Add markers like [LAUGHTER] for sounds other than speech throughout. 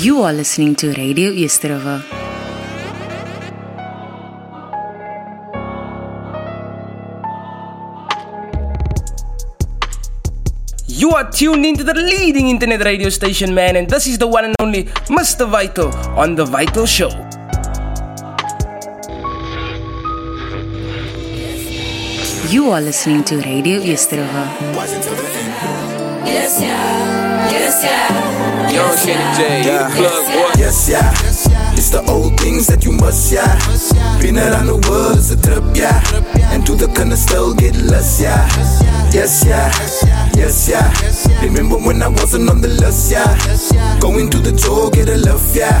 You are listening to Radio Easterova. You are tuned into the leading internet radio station, man, and this is the one and only Mr. Vital on The Vital Show. You are listening to Radio Easterova. Yes, yeah. Yes, yeah. Young Kenny J, Yeah. plug boy. Yes, yeah. It's the old things that you must, yeah. Been around the world, a trip, yeah. And to the corner still get less, yeah. Yes, yeah. Yes, yeah. Remember when I wasn't on the list, yeah. Going to the door, get a love, yeah.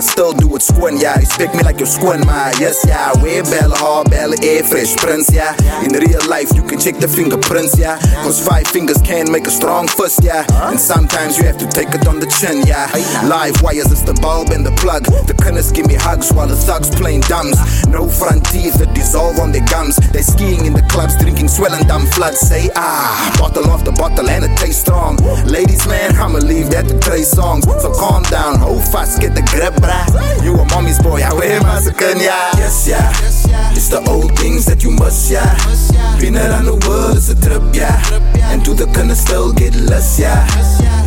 still do it squin, yeah. Respect me like you're squin, my yes, yeah. Way bella hard, bella air fresh prince, yeah. In real life, you can check the fingerprints, yeah. Cause five fingers can make a strong fist, yeah. And sometimes you have to take it on the chin, yeah. Live wires is the bulb and the plug. The cunners give me hugs while the thugs playing dumps. No front teeth that dissolve on their gums. They skiing in the clubs, drinking swelling dumb floods. Say ah, bottle after bottle and it tastes strong. Ladies, man, I'ma leave that to Trey Songz. So calm down, hold fast, get the grip, bruh. You a mommy's boy, I wear my second, yeah. Yes, yeah. It's the old things that you must, yeah. Been around the world, it's a trip, yeah. And to the corner still get less, yeah.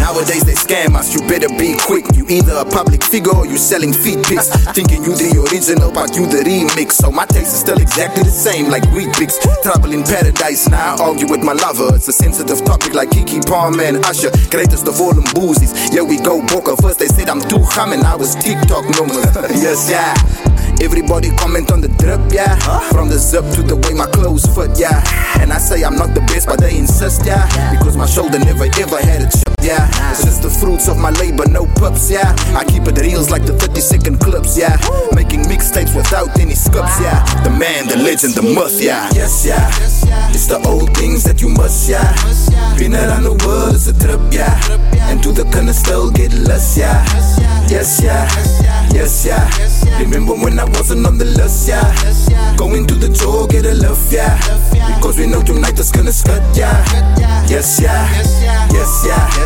Nowadays they scam us. You better be quick. You either a public figure or you selling feed pics. Thinking you the original, but you the remix. So my taste is still exactly the same, like weed pics. Trouble in paradise. Now I argue with my lover. It's a sensitive topic, like Keke Palmer and Usher. Greatest of all them boozies. Yeah, we go boca. First they said I'm too hum and I was TikTok number. [LAUGHS] yes, yeah. Everybody comment on the drip, yeah. From the zip to the way my clothes fit, yeah. And I say I'm not the best, but they insist, yeah. Because my shoulder never ever had a chip, yeah. It's just the fruits of my labor, no pups, yeah. I keep it reels like the 30 second clips, yeah. Making mixtapes without any skips, yeah. The man, the legend, the myth, yeah. Yes, yeah. It's the old things that you must, yeah. Been around the world, it's a trip, yeah. And to the corner still get less, yeah. Yes, yeah. Yes, yeah. Remember when I wasn't on the list, yeah. Going to the door, get a love, yeah. Because we know tonight it's gonna scut, yeah. Yes, yeah.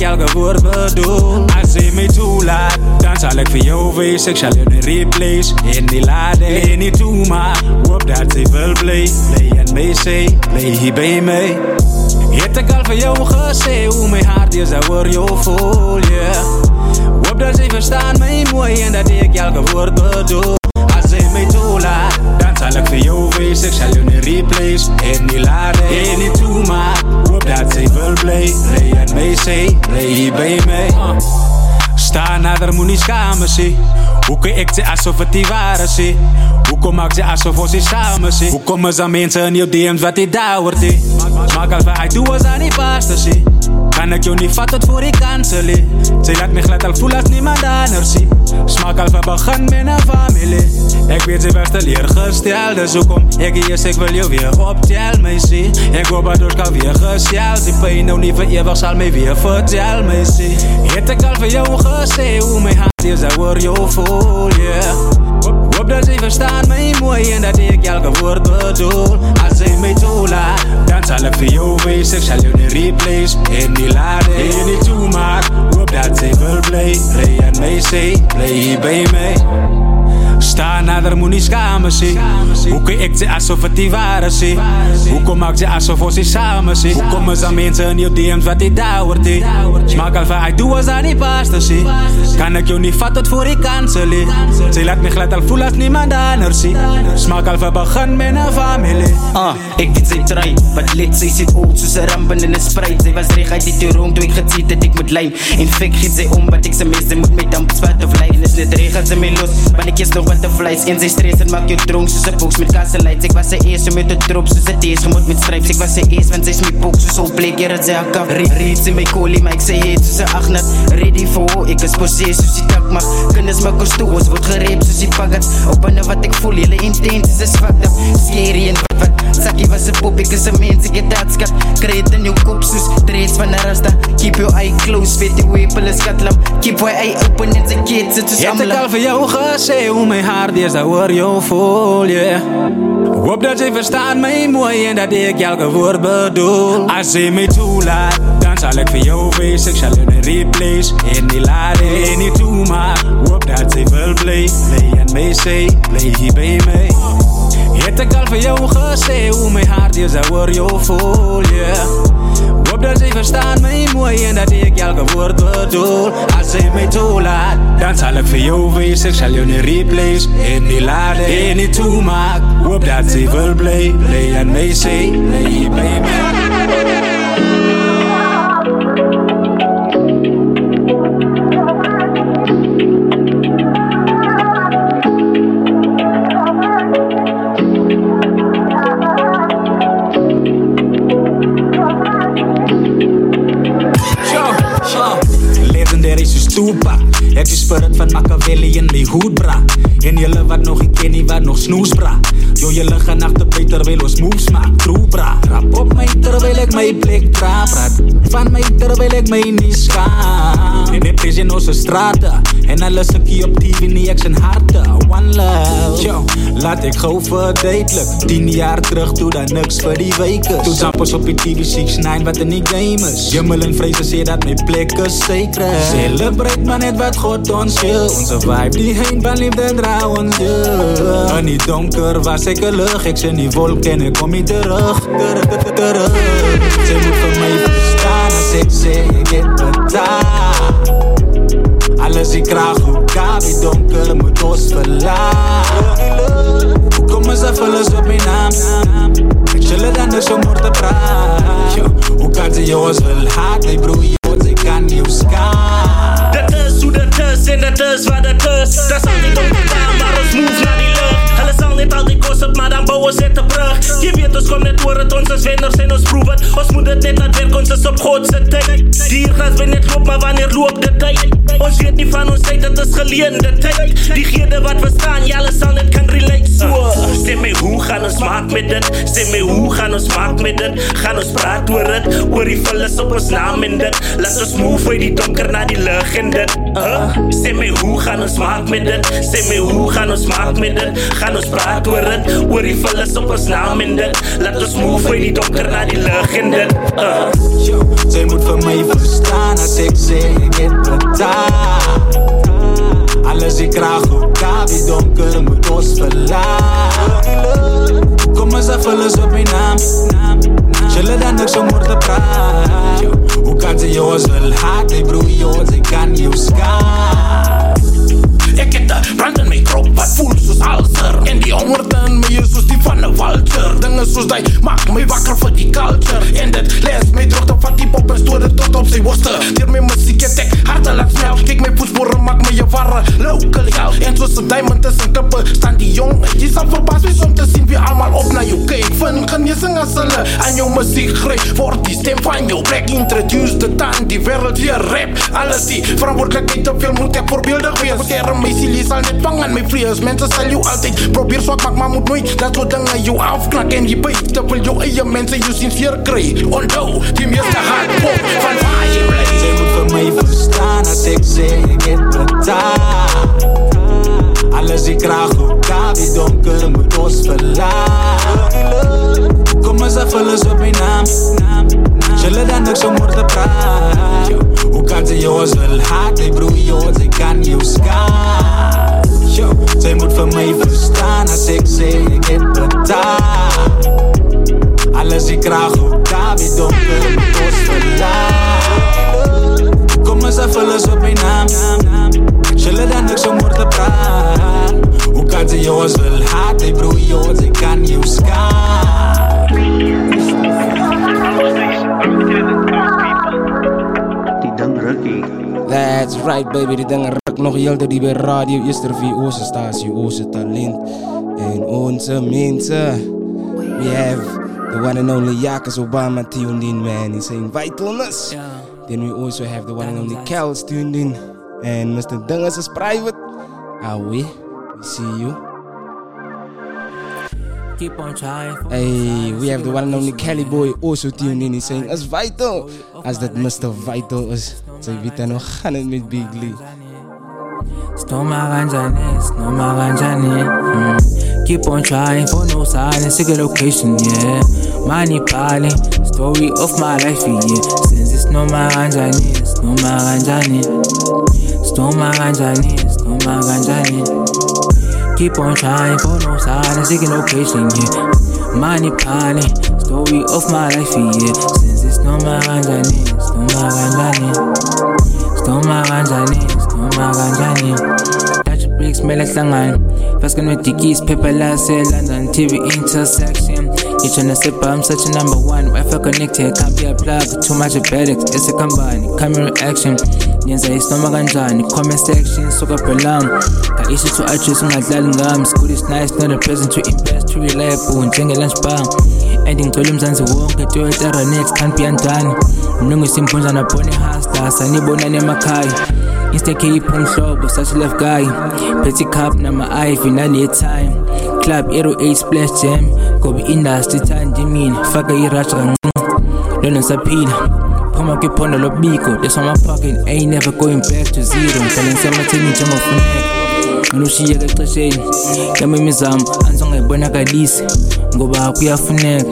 ik elke woord bedoel. Als ze mij toelaat, dan zal ik voor jou wezen. Ik zal je nu replace in die lading. Leen niet toe, maar hoop dat ze wil blij. Blij en zee, blij hier bij mij. Het ik al voor jou hoe mijn hart is, dat hoor jou vol, yeah. Hoop dat zij verstaan mij mooi en dat ik elke woord bedoel. Als zij mij toelaat, dan zal ik voor jou wezen. Ik zal je niet replace en niet laden en niet toemaken. Hoop dat zij wil blij, blij en mij blij hier bij mij. Sta nader, moet niet schamen, zie. Hoe kan ik ze alsof het die waren, zie? Hoe kom ik ze alsof we ze samen, zie? Hoe komen ze mensen in je DM's wat die daar wordt, zie? Maak al van, ik doe als aan die pasta, zie. Kan ek jou nie vat tot voor die kansel nie? Sy laat my glad al voel as niemand anders nie. Smaak al van begin met 'n familie. Ek weet sy was teleurgestel Dis hoekom ek hier is ek wil jou weer optel meisie. Ek hoop dat ons kan weer gesels. Die pyn nou nie vir ewig sal my weer vertel meisie. Het ek al vir jou gesê hoe my hart is oor jou voel yeah. Hoop dat zij verstaan mij mooi en dat ik elke woord bedoel. Als zij mij toelaat, dan zal er ik voor jou wezen. Ik zal je niet replace en niet laden en niet toemaken. Hoop dat zij wil blij, blij en mij blij hier bij mij. Sta nader, moet niet schamen, zie. Hoe ik ze alsof het die waren, zie? Hoe kom ik ze alsof ze samen, zie? Hoe komen ze mensen in je DM's wat die daar wordt, die? Smaak al van, ik doe als aan die pasta, zie. Kan ik jou niet vatten voor ik cancelen? Zij laat me glad al voelen als niemand anders, zie. Smaak al van, begin met een familie. Ah, ik weet sy try Wat let sy sit oud 'n rampen in 'n spruit Sy was reg uit die toerong toe ek gesien het ek moet lyn En fik giet sy om wat ek sy mense moet met damp spat of lyn Is net reg as sy my los Want ek is nog wat de vlijt, in zijn stress. Het maakt je dronk, ze boeks met kasselijt. Ik was de eerste met de drops, ze het eerste moet met stripes. Ik was de eerste, want ze is mijn boek, ze zo bleek, je dat ze haar kap. In mijn kolie, maar ik zei heet, ze achter. Ready voor, ik is poseer, ze ziet Kunnen mag. Kennis mijn kostoos, wordt gereept, ze ziet Op een wat ik voel, jullie intent, ze is fucked up. Scary en wat wat. Was een poep, ik is een mens, ik heb dat skat. Kreet een nieuw koop, zus, van de rasta. Keep your eye closed, weet die weepel is katlam. Keep your eye open, in a kid, ze is amla. Ik heb al voor jou gezegd, hoe mijn is, dat hoor je vol, yeah. Hoop dat zij verstaan mij mooi en dat ik elke woord bedoel. Als zij mij toelaat, dan zal ik voor jou wezen. Ik zal je replace en niet laden en niet toemaken. Hoop dat zij wil blij, blij en mij zij, blij hier bij mij. Het ik al voor jou gezegd hoe mijn hart is, dat hoor je vol, yeah. Hoop dat zij verstaan mij mooi en dat ik elke woord bedoel. Als zij mij toelaat, dan zal ik voor jou wezen. Ik zal je niet replace en niet laden en niet toemaken. Hoop dat zij wil blij, blij en mij zij, blij hier bij toepa. Heb je het van Machiavelli in die goed bra? En jullie wat nog, ik ken wat nog snoes, bra. Jo, jullie gaan achter beter wil ons moves maak, true, bra. Rap op mij terwijl ik mijn blik dra. Van mij terwijl ik mij niet schaam. En ik is in onze straten. En alles een op TV, niet ik zijn harten. One love. Yo, laat ik gauw verduidelijk. Tien jaar terug, doe dan niks voor die weken. Toen zappers op je TV 69, wat er niet gamers. Jummelen vrezen, zeer dat mijn plek is zeker maar net wat God ons geel Onze vibe die heen van liefde dra ons deur In die donker was een lucht Ek sien die wolk en ek kom nie terug. Terug, Sy moet vir my verstaan ek sê ek het betaal alles ik graag hoe kabi donker moet ons verlaat Hoe komen ze vullen op mijn naam? Ik zullen dan dus om te praten. Hoe kan ze jongens wel haat? Nee broer, jongens, ik kan niet skaan Dat is en dat is wat dat is. Dat zal niet ontstaan, maar ons move naar net al die kos op, maar dan bouwen ze het brug. Je weet, ons komt net oor het, ons is wenners en ons proef het. Ons moet het net laat werk, ons is op Godse tijd. Diergas ben net loop, maar wanneer loopt de tijd? Ons weet niet van ons tijd, dat is geleende tijd. Diegene wat we staan, ja, hulle sal net kan relate so. Sê my hoe gaan ons maak met dit? Sê my hoe gaan ons maak met dit? Gaan ons praat oor dit? Oor die vullis op ons naam en dit? Laat ons move uit die donker naar die lig en dit. Sê my hoe gaan ons maak met dit? Sê my hoe gaan ons maak met dit? Gaan ons praat oor dit? Oor die op ons naam en dit? Laat ons move uit die donker naar die lig en dit. Uh. Yo, Zij moet voor mij verstaan als ik zeg ik betaal Alles ik graag hoe kabi donker moet ons verlaat Kom eens even los op mijn naam Zullen dan niks om te praten Hoe kan ze jongens wel haat? Nee broer jongens ik kan Branden mij kroop, wat voel soos alzer En die honger dan my is die van een Walter. Dingen zoals die maak mij wakker voor die culture. En dat les my droogte van die pop en stoor tot op zijn worsten. Dier mijn muziek het ek harte laat snel Kijk mijn voetsporen maak mij een warre. Local hell En soos een diamond tussen klippe staan die jong die zal verbaasd zijn om te zien wie allemaal op naar jou kyk gaan. Je as hulle aan jou muziek gryp Word die stem van jou plek introduced aan die wereld weer rap. Alles die verantwoordelikheid te veel moet ek voorbeeldig wees Beskerm my silie zal net bang aan mijn vleesmens. Mensen zal jou altijd probeer zwak maken, maar moet nooit dat we dingen jou afknakken. En je bij Dat wil jouw eigen mensen je sinds hier krijgt. Onthoud, die meeste hardpop van waar je blijft. Ze moet van mij verstaan dat ik ze het betaal. Alles ik graag doe, daar die donker moet ons verlaten. Como essa fala sobre Zullen dan niks om te praten. Hoe kan ze jongens wel haat? Ik broer jongens, ik kan nieuw skaan Zij moet van mij verstaan Als ik zeg ik heb betaald Alles ik graag op daar Wie donker met ons verlaat. Kom eens even los op mijn naam. Zullen niks om te praten. Hoe kan ze jongens wel haat? Ik broer jongens, ik kan nieuw skaan That's right baby, die dinge ruk nog heel die by Radio Easter vir onze stasie, onze talent en onze mense. We have the one and only Yakas Obama tuned in man, he's saying vitalness. Then we also have the one and only Kels tuned in and Mr. Dingus is private. Ah we, we see you. Keep on trying. Hey, we have the one and only Kelly Boy also tuned in. He's saying, is vital. As that Mr. Vital is. Sy weet hy nog gaan het met Big Lee. Snoma kanjani, snoma kanjani mm. Keep on trying for no sign, it's a good location, yeah Money pali, story of my life, yeah Since it's no snoma kanjani, snoma kanjani Snoma kanjani, snoma kanjani Keep on trying for no sign, it's no location, yeah. Money pali, story of my life, yeah. Since it's snoma kanjani, snoma kanjani Snoma kanjani, snoma kanjani Dutch bricks mele hlangana. Fast with dickies, paper lase London TV intersection. I'm such a number one. Wi-Fi connected, can't be a plug. Too much appendix, it's a combine Camera action Nyenza isnoma kanjani? Comment section, soka belong Ka issue to address ungadlali ngami. School is nice, not a present to invest To reliable, njenge lunch bar. And ngicela umzansi wonke Toyota Next, can't be undone. Mnungu simpunja nabone hustler Sanibonani emakhaya Umhlobo such a love guy. Petty cup nama-ivy nale time. Club Aero 8 splash jam. Gobe industry thandi mina Faka i-rush kancane Lona saphila Phuma kwiphondo lobiko That's why my pocket ain't never going back to zero. Ngihlale ngisematheni njengofuneka ngiloshiyeka exesheni yami imizamo anizongayibonakalisi ngoba kuyafuneka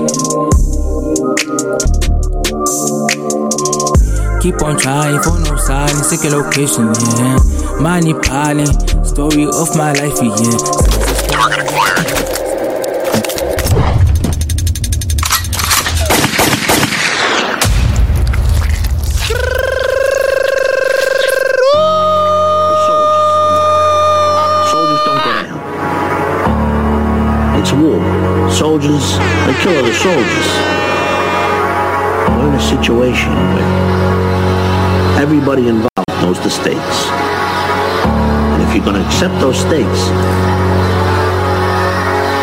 Keep on trying for no sign, sick location, yeah. Money piling, story of my life, yeah. Soldiers don't go down. It's war. Soldiers, they kill other soldiers. We're in a situation where everybody involved knows the stakes. And if you're going to accept those stakes,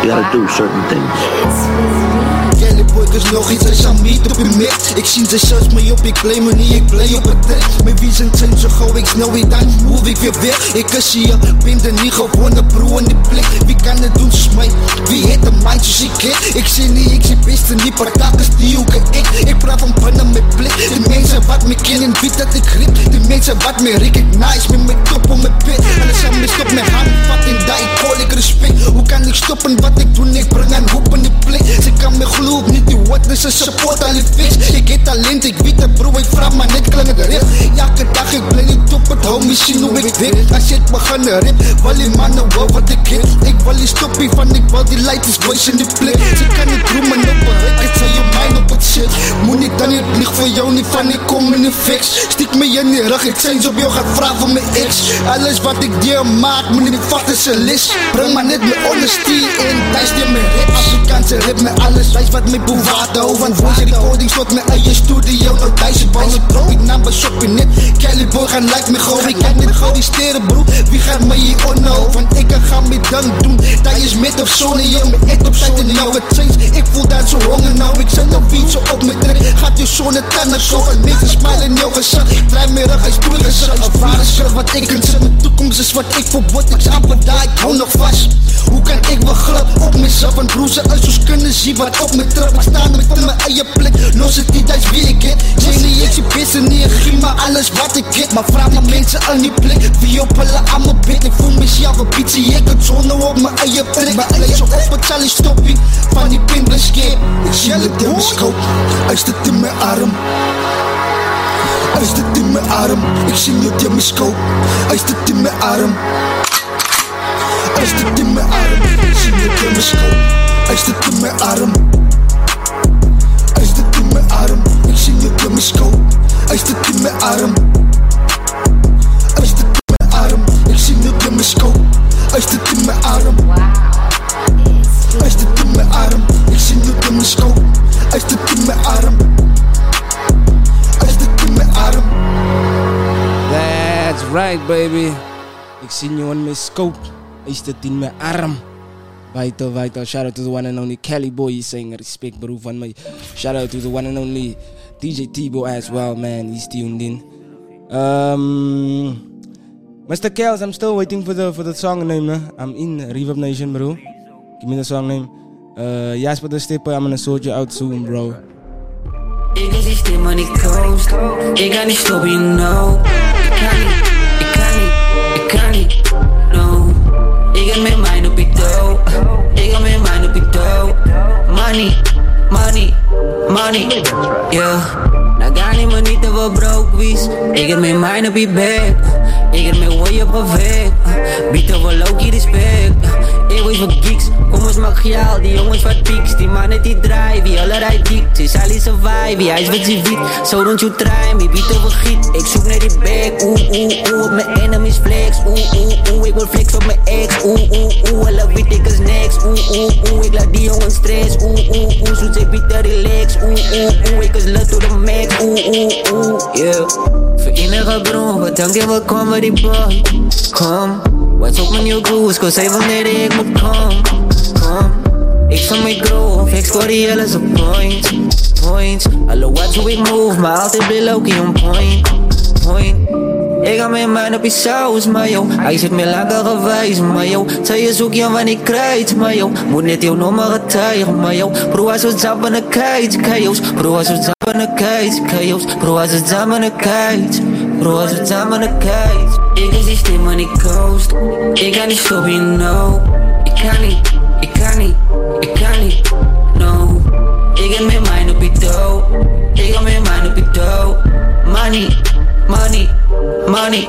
you got to do certain things. Kelly boy, is nog iets, zal niet op je mix Ik zie ze zelfs mee op, ik blij me niet, ik blij op het trek Mijn vision zijn zo gauw, ik snel weer dan move ik weer weg. Ik kus je, ben er niet gewoon de broer in die plek. Wie kan het doen, smij, wie heeft een mind zoals ik Ik zie niet, ik zie beste niet, partakers die ook ik. Ik praat van binnen mijn blik, de mensen wat me kennen, weet dat ik grip De mensen wat me recognize, met mijn top op mijn pit. Alles aan me stop met hand, vat in die, ik call ik respect. Hoe kan ik stoppen wat ik doe, ik breng een hoop in de plek. Ze kan me niet, die wat is een support al die fix Ik heb talent, ik weet het bro, ik vraag maar net het rip. Elke dag ik blij niet op het hou, misschien hoe ik weet. Als je het begin rip, wil die mannen wel wat ik heb Ik wil die stoppie van, ik wil die lighters boys in die plek. Ze kan niet roemen op bereik, het zijn je mind op het shit. Moet niet dan niet lieg voor jou, niet van ik kom in de fix. Stiek me in die rug, ik zijn op jou gaat vragen van mijn ex. Alles wat ik dir maak, moet niet vat is een list Breng maar net mijn honesty in, thuis die mijn rip. Afrikaanse rip met alles, wijs wat mijn boewaarde nou van voice recordings tot mijn eigen studio? Duizend bangen drop ik naar mijn shop in net. Boy gaan like me gewoon Ik kan niet gewoon die steren bro Wie gaat mij hier onno? Want ik kan gaan met dan doen. Dat is met op zone yo Met echt op nou het change Ik voel dat zo honger nou Ik zet een fiets op mijn trek. Gaat je zone tanden kopen Mensen smile in jouw gezicht Draai me rug, hij spoel gezicht Een schrijf wat ik kunt Mijn toekomst is wat ik verbod Ik daar, ik hou nog vast. Hoe kan ik wel glad op mezelf En broers uit zoals kunnen zien wat op me trap Ik sta met op mijn eigen plek. Het niet, dat is wie ik het Jenny, ik zie pissen niet Giet maar alles wat ik heb. Maar vraag maar mensen aan die plek. Wie op hulle aan mijn bed? Ik voel mezelf een pizzie Ik kan zonder op mijn eigen plek. Mijn eigen zo op het Charlie stoppie. Van die pinbleschip Ik zie het in mijn scope Hij zit in mijn arm. Hij zit in mijn arm. Ik zie het in mijn Hij zit in mijn arm. Hij zit in mijn arm. Ik zie het in mijn Hij zit in mijn arm mijn scope Hij zit in mijn arm Hij zit in mijn arm Ik zie het in mijn scope Hij zit in mijn arm Hij zit in mijn arm I stick in my arm That's right, baby. Ik zie je in mijn scope. Is het in mijn arm? Vital, vital. Shout out to the one and only Kelly Boy. He's saying respect, bro, van mij. Shout out to the one and only DJ Tebow as well, man. He's tuned in. Um, Mr. Kels, I'm still waiting for the for the song name. I'm in Reverb Nation, bro. Give me the song name. Uh, Jasper the Stipper, I'm gonna sort you out soon, bro. Money, money, money Yeah. Nou ga niet maar niet dat we broke wees Ik heb mijn mind op je bek Ik heb mijn way op een weg Bieden we low respect Weet van geeks, kom eens magiaal Die jongens van pieks, die mannen die Wie allerlei dieks, is Ali survive Hij is wat ze wit, so don't you try me. Bieden we giet, ik zoek naar die bag Oeh, oeh, oeh, op mijn enemies flex. Oeh, oeh, oeh, ik wil flex op mijn ex. Oeh, oeh, oeh, hulle weet ik is next. Oeh, oeh, oeh, ik laat die jongens stress. Oeh, oeh, oeh, zoet zij biedt relax. Oeh, oeh, oeh, ik is lut door de max. Oeh, oeh, oeh, yeah. Verenige bron, wat dank je wel comedy boy. Kom, wat op mijn nieuwe cruise Ko say wanneer ik moet kom Kom, ik van mijn groove Ik scoor die alles op points Points, alle watch hoe ik move Maar altijd bij Loki on point Point. Ik ga mijn mind op je saus, maar yo. Hij zit me langer gewijs, maar yo. Zij je zoek je van ik krijt, maar yo. Moet net jouw nummer getuigen, maar yo. Bro, als we een kite, chaos Bro, als we een kite, chaos Bro, als we een kite Bro, als we zappen een kite Ik coast Ik ga niet stoppen, you know Ik kan niet, ik kan niet, ik kan niet No Ik heb mijn mind op je toe Ik heb mijn mind op je toe Money, money money,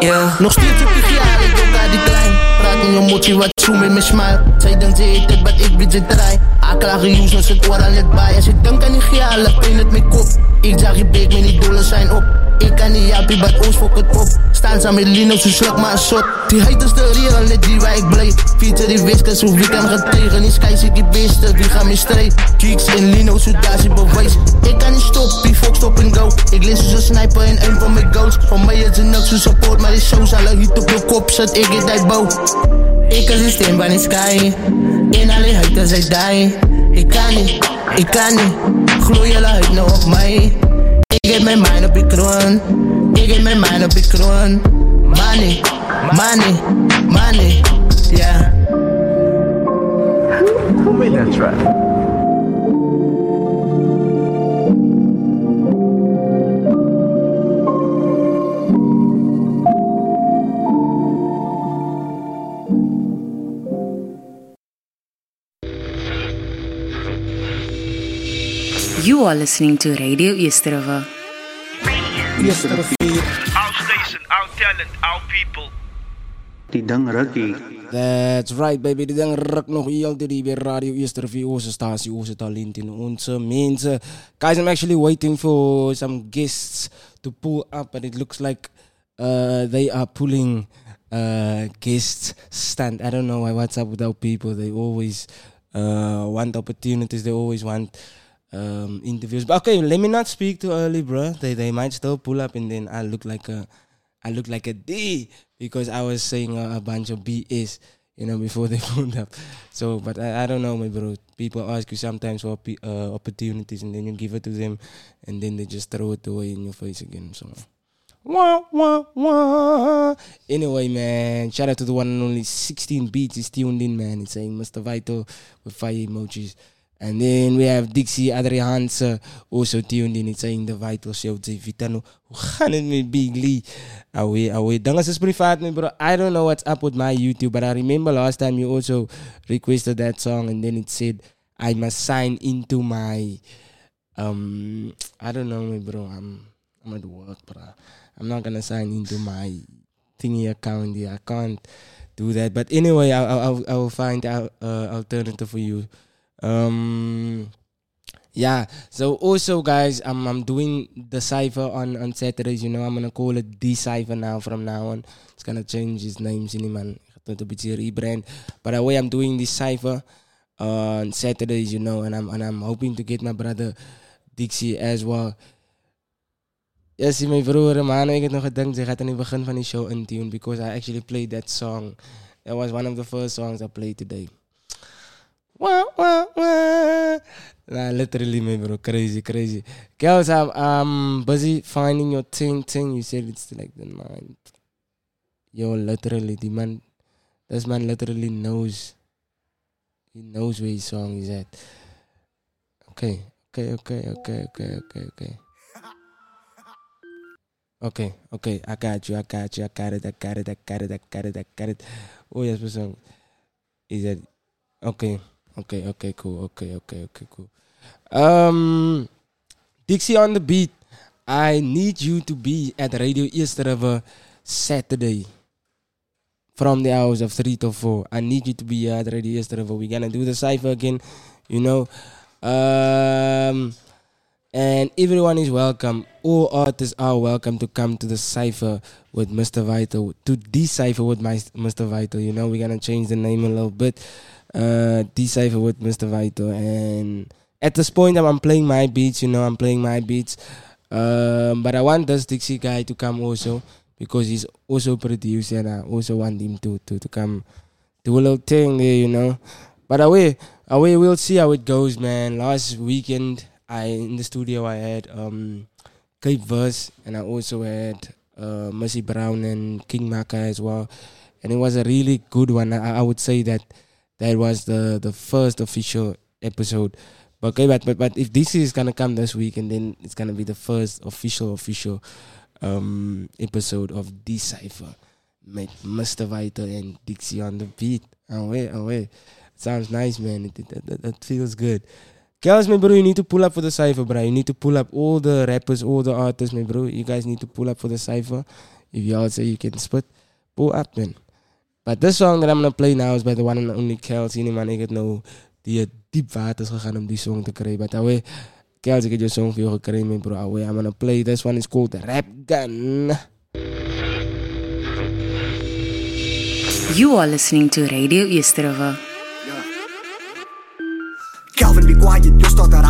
yeah. Nog steeds op je gejaar, ik uit die klein. Praat in je motie, wat zoom in mijn smile. Zij ze eet het, wat ik weet ze draai. Aanklagen use, als het oor aan het bij. Als ik denk aan die gejaar, laat pijn het mijn kop. Ik zag je beek, mijn doelen zijn op. Ik kan niet helpen, maar ons fok het op. Staan samen met Lino, zo slok maar een shot. Die is de real, net die waar ik blij. Feature die wiskus, hoe wie kan gaan tegen. Die sky zit die beesten, wie gaan me strijd. Kicks en Lino, zo daar zit bewijs. Ik kan niet stoppen, die fuck stop en go. Ik lees zo'n sniper in een van mijn goals. Van mij is het niks zo support, maar die shows alle hit op je kop zet. Ik in die bow. Ik kan systeem van die sky. In alle huid, zij die. Ik kan niet, ik kan niet. Gloei alle huid nou op mij. Ik heb mijn mind op je kroon. Ik heb mijn mind op je kroon. Money, money, money, yeah. Who made that track? You are listening to Radio Yesterova. Our station, our talent, our people. Die ding rukkie. That's right, baby. Die ding ruk nog heel die bij Radio Easter voor onze statie, onze talent in onze mensen. Guys, I'm actually waiting for some guests to pull up, and it looks like uh, they are pulling uh, guest stand. I don't know why, what's up with our people. They always uh, want opportunities. They always want um, interviews. But okay, let me not speak too early, bro. They they might still pull up, and then I look like a I look like a D because I was saying a, a bunch of BS, you know, before [LAUGHS] they pulled up. So, but I, I don't know, my bro. People ask you sometimes for uh, opportunities, and then you give it to them, and then they just throw it away in your face again. So. Wah, wah, wah. Anyway, man, shout out to the one and only 16 beats is tuned in, man. It's saying Mr. Vital with fire emojis. And then we have Dixie Adriaanse also tuned in. It's saying the Vital Show. Say, Vitano, Big Lee? Away, away. Dangas is privaat, me bro. I don't know what's up with my YouTube, but I remember last time you also requested that song, and then it said I must sign into my um I don't know, me bro. I'm I'm at work, bro. I'm not gonna sign into my thingy account. Yeah, I can't do that. But anyway, I'll I'll, I'll find out uh, alternative for you. Um, yeah. So also, guys, I'm I'm doing the cipher on on Saturdays. You know, I'm gonna call it the cipher now. From now on, it's gonna change his name, man. Gaat een beetje rebrand. But away, I'm doing this cipher on Saturdays. You know, and I'm and I'm hoping to get my brother Dixie as well. Ja, zie mijn broer, man, ik had nog gedacht, ze gaat aan het begin van die show intune because I actually played that song. That was one of the first songs I played today. Wah, wah, wah. Nah, literally, man, bro, crazy, crazy. Girls, I'm, um, I'm busy finding your thing, thing. You said it's like the ninth. Yo, literally, the man, this man literally knows. He knows where his song is at. Okay, okay, okay, okay, okay, okay, okay. Okay, okay, I got you, I got you, I got it, I got it, I got it, I got it, I got it. Oh yes, some. Is that okay? Okay, okay, cool. Okay, okay, okay, cool. Um, Dixie on the beat. I need you to be at Radio East River Saturday from the hours of three to four. I need you to be at Radio East River. We're gonna do the cipher again, you know. Um, and everyone is welcome. All artists are welcome to come to the cipher with Mr. Vital to decipher with my Mr. Vital. You know, we're gonna change the name a little bit. Uh, decipher with Mr. Vital, and at this point, I'm, playing my beats. You know, I'm playing my beats. Um, but I want this Dixie guy to come also because he's also produced, and I also want him to to to come do a little thing there. You know, but away, away, we'll see how it goes, man. Last weekend. I in the studio I had um Cape Verse and I also had uh Mercy Brown and King Maka as well. And it was a really good one. I, I would say that that was the the first official episode. But okay, but, but but if this is gonna come this week and then it's gonna be the first official official um episode of Decipher with Mr. Vital and Dixie on the beat. Away, away. Sounds nice, man. It, it feels good. Girls, my bro, you need to pull up for the cipher, bro. You need to pull up all the rappers, all the artists, my bro. You guys need to pull up for the cipher. If y'all say you can spit, pull up, man. But this song that I'm gonna play now is by the one and only Kels. Jullie man, ik het nou die het diep water is gegaan om die song te krijgen. But away, Kels, ik heb je song voor jou gekregen, man, bro. Away, I'm gonna play. This one is called Rap Gun. You are listening to Radio East River. Calvin, be quiet, you start a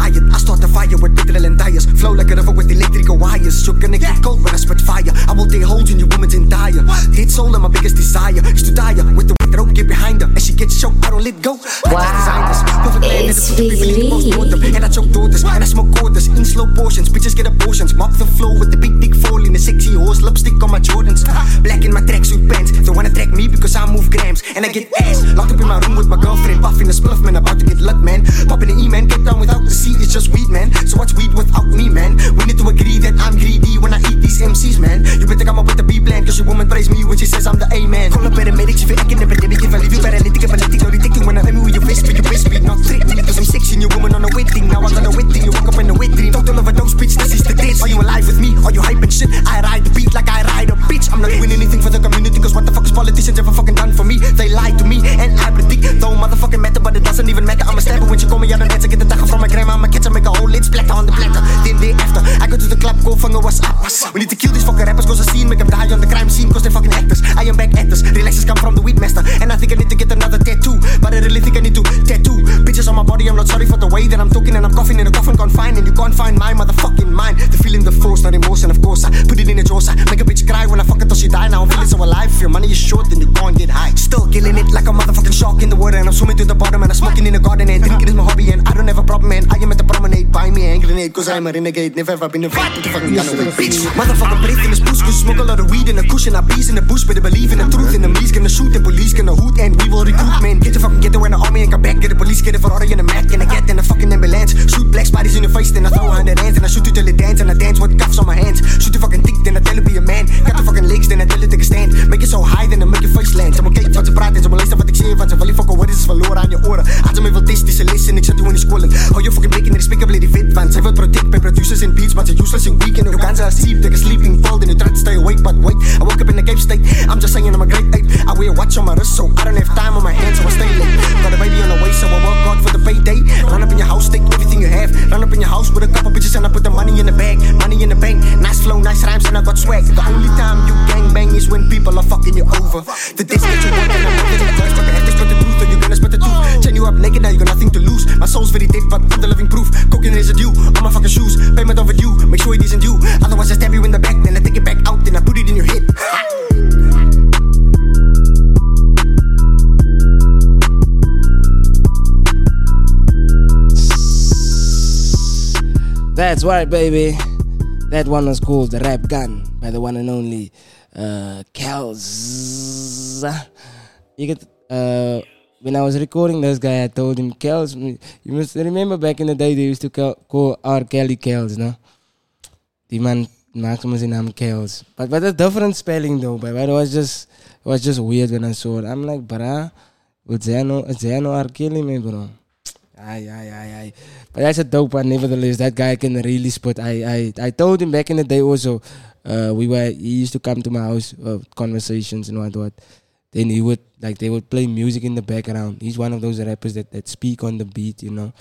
in slow portions. Bitches get abortions. Mop the floor with the big dick fall in the sexy horse. Lipstick on my Jordans. Black in my tracksuit pants. They wanna track me because I move grams. And I get ass. Locked up in my room with my girlfriend. Puffing a spliff, man. About to get lit, man. Popping the E, man. Get down without the C, it's just weed, man. So what's weed without cause I'm a renegade. Never ever been a put the fucking gun away, bitch. Motherfucker, breath in this boost, cause smoke a lot of weed in the cushion, I bees in the bush, better believe in the truth, and the police gonna shoot, and police gonna hoot, and we will recruit, man. Get the fucking get in the army and come back, get the police, get it for order in the Mac, and I get in the fucking ambulance, shoot black spiders in your face, then I throw a hundred hands, and I shoot you till it dance, and I dance with cuffs on my hands, shoot the fucking dick, then I tell you be a man, got the fucking beats, maar ze useless in weekend, you can't sleep, take a sleeping pill, then you try to stay awake, but wait, I woke up in a Cape State, I'm just saying I'm a great ape, I wear a watch on my wrist, so I don't have time on my hands, so I stay late, got a baby on the way, so I work hard for the payday, run up in your house, take everything you have, run up in your house with a couple bitches and I put the money in the bag, money in the bank, nice flow, nice rhymes, and I got swag, the only time you gang bang is when people are fucking you over, the That's right, baby. That one was called The Rap Gun by the one and only uh, Kels. You get, uh, when I was recording this guy, I told him, Kels, you must remember back in the day they used to call, R. Kelly Kels, no? Die man me zijn naam Kels. But but a different spelling though, but it was just it was just weird when I saw it. I'm like, bruh, no, is that no R. Kelly, man, bro? Aye, aye, aye, aye. But that's a dope one. Nevertheless, that guy can really spot. I, I, I told him back in the day also. Uh, we were. He used to come to my house, uh, conversations and what what. Then he would like they would play music in the background. He's one of those rappers that, that speak on the beat, you know.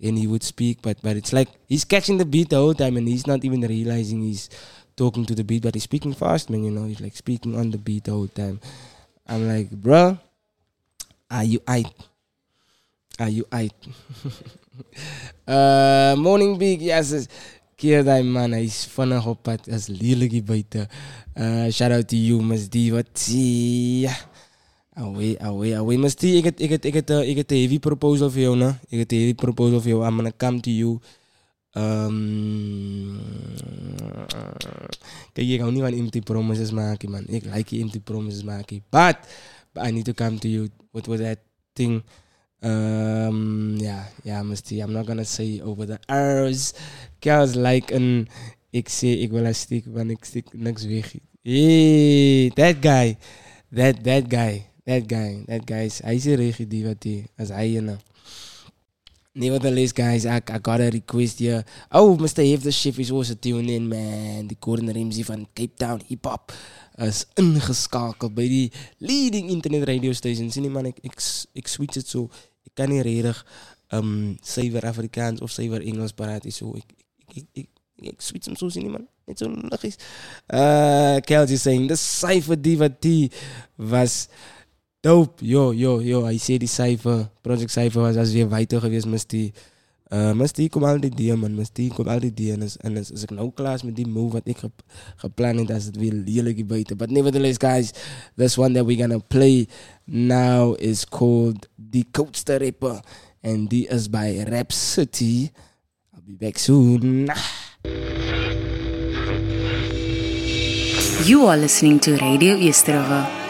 And he would speak, but but it's like he's catching the beat the whole time, and he's not even realizing he's talking to the beat, but he's speaking fast, man. You know, he's like speaking on the beat the whole time. I'm like, bruh, are you aight? Are you aight? [LAUGHS] uh, morning big, yes. Keer daai man, hy's vinnig op pad. Is lelik hier buite. Uh, shout out to you, Miss D. Wat zie? Away, away, away. D, ek het ek het ek het 'n ek het 'n heavy proposal vir jou, né? Ek het 'n heavy proposal vir jou. I'm gonna come to you. Um, kijk, ik hou niet van empty promises maken, man. Ik like empty promises maken. But, but I need to come to you with, with that thing. Um, yeah, yeah, Misty. I'm not gonna say over the R's. Kels like een. Ik zeg, ik wil een stick, want ik stick niks weg. Hey, that guy. That, that guy. That guy. That guy is. Hij is een regie die wat hij. Als hij je nou. Nevertheless, guys, I, I got a request here. Oh, Mr. Have the Chef is also tuned in, man. Die Gordon Ramsay van Cape Town Hip Hop is ingeskakeld by die leading internet radio station. Sien nie man, ek, ek switch dit so kan niet redig ehm, um, zuiver Afrikaans of zuiver Engels praten. Zo, ik, ik, ik, ik, ik hem zo zien, man. Niet zo logisch. Uh, eh, Kelty saying, de cijfer die wat was dope. Yo, yo, yo, hij zei die cijfer, project cijfer was als weer wijter geweest, must die. Uh, kom al die die man, Misty kom al die die en is, en is, is ek nou klaar is met die move wat ek ge, geplan het, as het weer hier buiten. But nevertheless, guys, this one that we're gonna play now is called The Coaster Rapper. And die is by Rap City. I'll be back soon. You are listening to Radio Easterova.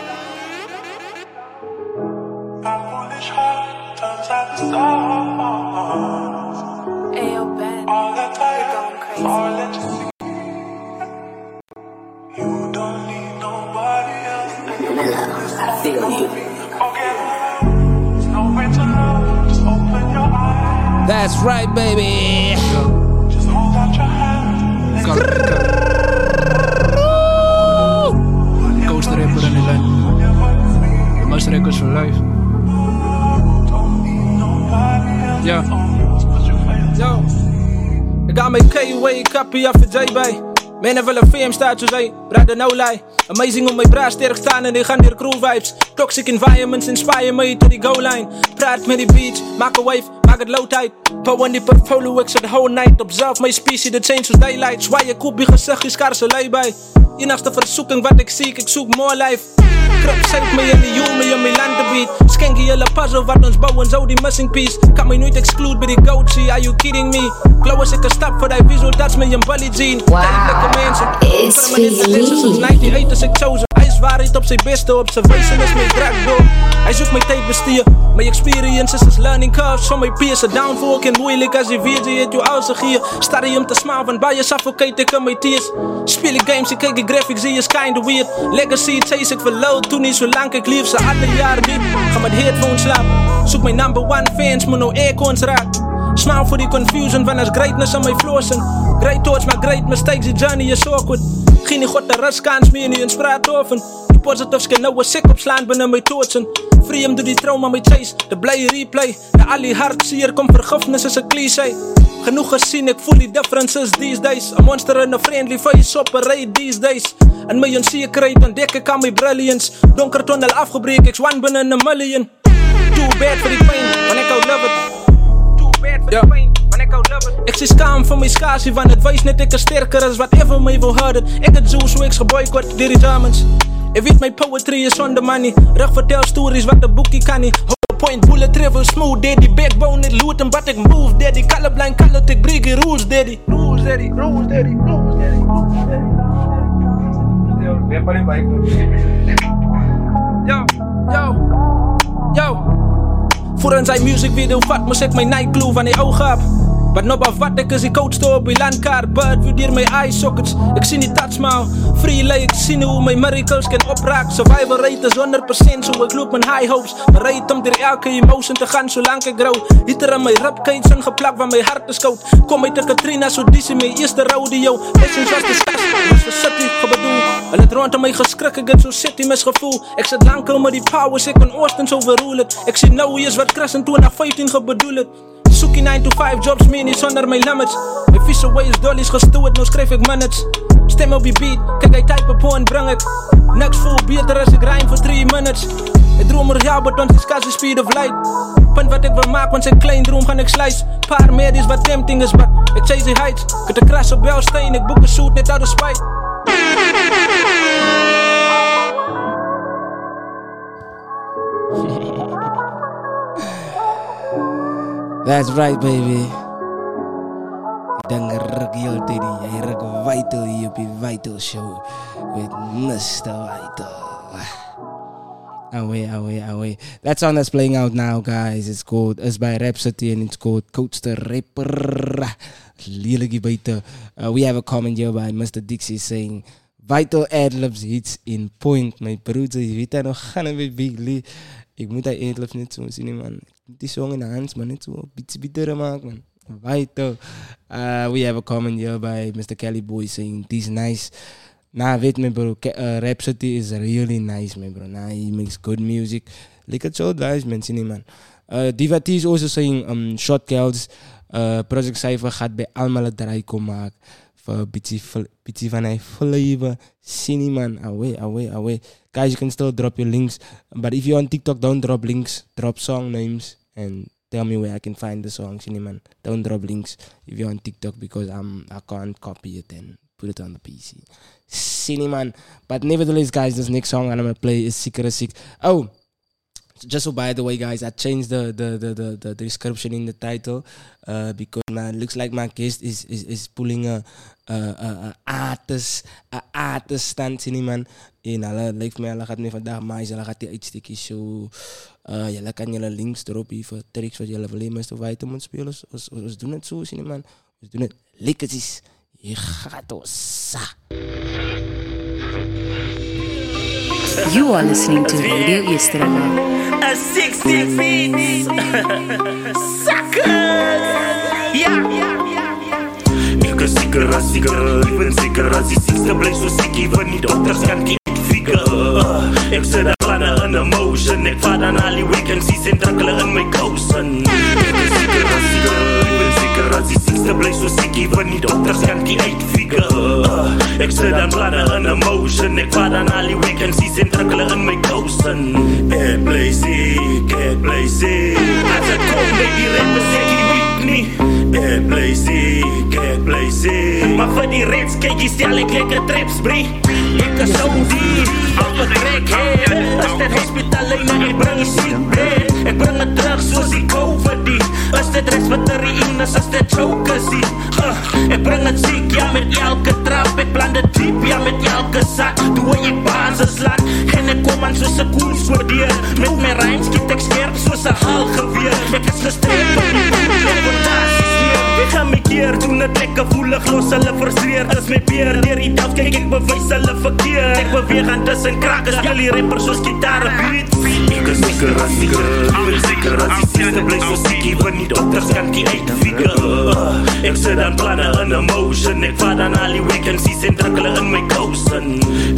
Mijn willen VM staat zo zijn, brother no lie. Amazing om mijn bra sterk staan en die gaan weer crew vibes. Toxic environments inspire me to die go line. Praat met die beach, maak een wave, hagerloodheid. Bouw Power die portfolio, ik zit whole night Observe zelf. Mijn specie, de change was daylight. Zwaai je koepie gezegd, is kaarse lui bij. Je naast de verzoeking wat ik zie, ik zoek more life. Krap, zend me in de jongen, in mijn landenbeat. Skank je hele puzzle, wat ons bouwen, zo die missing piece. Kan mij nooit exclude bij die goatsy, are you kidding me? Glow is ik een stap voor die visual, dat is met bully jean. Wow, it's hij is op zijn beste, op zijn wezen is mijn drag, bro. Hij zoekt mijn tape bestier. Mijn experiences is learning curves van mijn peers. voor downfall en moeilijk als je weer je je oudste hier. Stadium te smaan van bij je suffocate ik mijn tears. Spelen games, ik kijk de graphics, die is kinda weird. Legacy chase ik verloot, toen niet zo lang ik lief. Ze alle jaren diep, ga met headphones slapen. Zoek mijn number one fans, maar no aircons raak. Smile for the confusion van as greatness on my flossing Great thoughts, my great mistakes, the journey is awkward. Geen god de ruskans meer nie in spraat offen Die positives kan nou een sik opslaan binnen my toetsen Free door die trauma my chase, de blije replay De al die hartseer, kom vergifnis is een cliché. Genoeg gesien, ek voel die differences these days. A monster in a friendly face op raid these days. In my onzekerheid ontdek ek aan my brilliance. Donker tunnel afgebreek, ek's one binnen a million. Too bad for die pijn, want ek hou love it ja. Ik zie schaam van mijn scasie, want het wijst net ik er sterker als wat even mee wil houden. Ik het zo, hoe ik geboycott, die dames. Ik weet mijn poetry is on the money. Rug vertel stories wat de boekie kan niet. Point, bullet travel smooth, daddy. Backbone, it looten, but ik move, daddy. Colorblind, color, ik break it, rules, daddy. Rules, daddy, rules, daddy, rules, daddy. Yo, yo, yo. Vooraan zijn music video, vat, me, zet mijn nightclub van je oog op. Wat nou wat ek is die coach store op die landkaart Bird view dier my eye sockets. Ek sien die touch smile Free lay ek sien hoe my miracles kan opraak. Survival rate is 100% so ek loop in high hopes. Bereid om dier elke emotion te gaan solang ek grow Hieter in my ribcage ingeplak van my hart is koud. Kom uit de Katrina so dis in my eerste rodeo. Blessings was discuss was vir city gebedoel Hulle het rondom my geskrik ek het so city misgevoel. Ek sit lang al met die powers ek kan Oostens overrule het. Ek sien nou is wat Chris in 2015 gebedoel het 9 to 5 jobs, minis zonder mijn ways dull is dollies gestuurd, nu schrijf ik minutes. Stem op je beat, kijk hij type op en breng ik. Niks voel beter als ik rijn voor 3 minutes. Ik droom er jou, want is kaas speed of light. Punt wat ik wil maken, want zijn klein droom ga ik slice. Paar meer is wat tempting is, maar ik chase die heights. Kunt de crash op jouw steen, ik boek een suit net uit de spijt. That's right, baby. Dan ruk heel teddy. Hy ruk Vital hier op Vital Show. With Mr. Vital. Away, away, away. That song that's playing out now, guys, it's called, it's by Rhapsody and it's called Coach the Rapper. Uh, we have a comment here by Mr. Dixie saying, Vital adlibs hits in point. My broeder, je weet dat nog gaan met Big Lee. Ik moet dat adlibs net zo zien, man. Die song in de hand, man. Net zo een beetje bitter maken, man. Vital. Uh, we have a comment here by Mr. Kelly Boy saying, this nice. Nah, weet me, bro. Ke- uh, Rhapsody is really nice, man, bro. Nah, he makes good music. Like zo guys, mensen niet, man. Uh, Diva T is also saying, um, Shot Girls, uh, Project Cypher gaat bij allemaal het draai komen maken. Beetje, fl- beetje van een flavor. Cine, man. Away, away, away. Guys, you can still drop your links. But if you're on TikTok, don't drop links. Drop song names and tell me where I can find the song, Cine, man. Don't drop links if you're on TikTok because I'm, I can't copy it and put it on the PC. Cine, man. But nevertheless, guys, this next song I'm gonna play is Sicker Sick. Oh, just so by the way, guys, I changed the the, the, the, the description in the title uh, because man, looks like my guest is is, is pulling a Eh, eh, eh, ates, ates stand sini man. In alle live mij, alle gaat me vandaag maar alle gaat die uitstekend zo. Jelle kan jelle links erop, even tricks wat jelle alleen maar te moet spelen. We doen het zo, sini man. We doen het lekkertjes. Je gaat ons. You are listening to Radio Yesterday. A six six six. [LAUGHS] Suckers. Yeah. yeah. As seker, ek ben seker as die siekste bly so siek, even die dokters kan die uitfigure. Ek sit daar planne in emotion, ek vat dan al die vacancies en druk hulle in my kousen. Ek is seker as seker, ek ben seker as die siek, even die dokters kan die uitfigure. Ek sit dan planne in emotion, ek vat dan al die vacancies en druk hulle in my kousen. Ek bly siek, ek bly siek. As ek kom, Get lazy, get lazy. Maar voor die rits, kijk je stel ik lekker trips, brie. Ik kan zo diep, al het trek Als het hospital alleen ik breng je ziek bed Ik breng het terug zoals ik over die Als het rest met in is, als het choker zie Ik breng het ziek, ja met elke trap. Ik plan de diep, ja met elke zak. Doe je baan, ze slaat En ik kom aan zoals een koers waardeer Met mijn rijms, kiet ik scherp zoals een halgeweer. Ik is gestreken, ik word daar en fantastisch weer Keer doen het lekker voelig Los hulle frustreer Dis my peer Dier die taf kyk ek bewys hulle verkeer Ek beweeg aan tussen krakkers Jullie rappers soos gitaar beat. Ek is seker as seker Ek is seker as die sieste bly so siekie Want die dokters kan die uitfigure. Uh, Ek sit aan planne in emotion. Ek vaar dan al die vacancies en druk hulle in my kousen.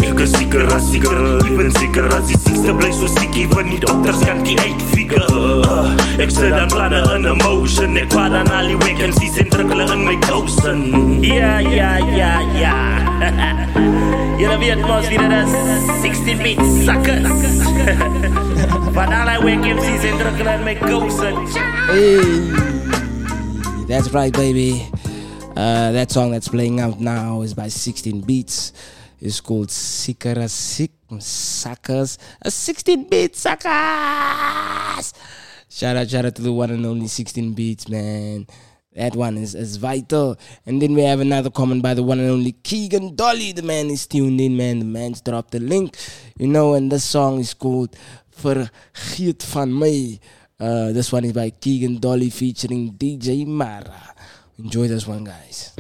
Ek is seker as seker Ek ben seker as die sieste bly so siekie Want die dokters kan die uitfigure. Uh, Ek sit aan planne in emotion. Ek vaar dan al die vacancies en druk hulle in my kousen Ja, ja, ja, ja Jullie weet mos wie dit 16 beats suckers Van al die wake MC's en druk hulle in my Hey, that's right, baby. Uh, that song that's playing out now is by 16 Beats. It's called Sikara Sik Suckers. A 16 beat suckers. Shout out, shout out to the one and only 16 Beats, man. That one is, is vital. And then we have another comment by the one and only Keegan Dolly. The man is tuned in, man. The man's dropped the link. You know, and this song is called Vergeet van My. Uh, this one is by Keegan Dolly featuring DJ Mara. Enjoy this one, guys.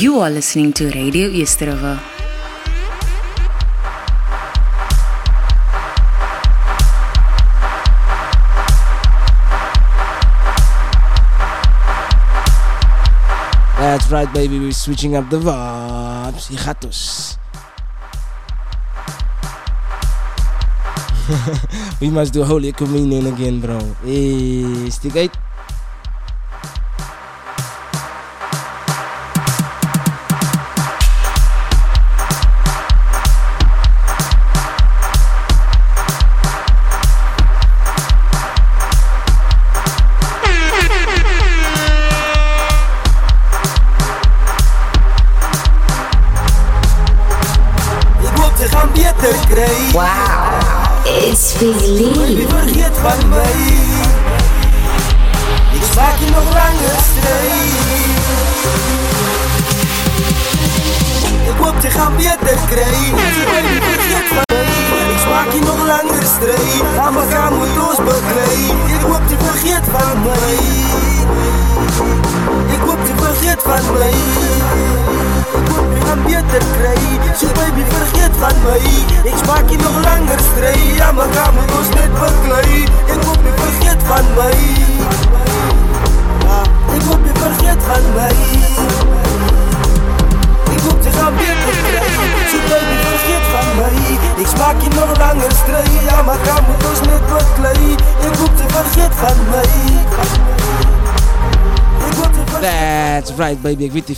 You are listening to Radio Easterova. That's right, baby. We're switching up the vibes. Hijatos. [LAUGHS] we must do Holy Communion again, bro. Hey, stick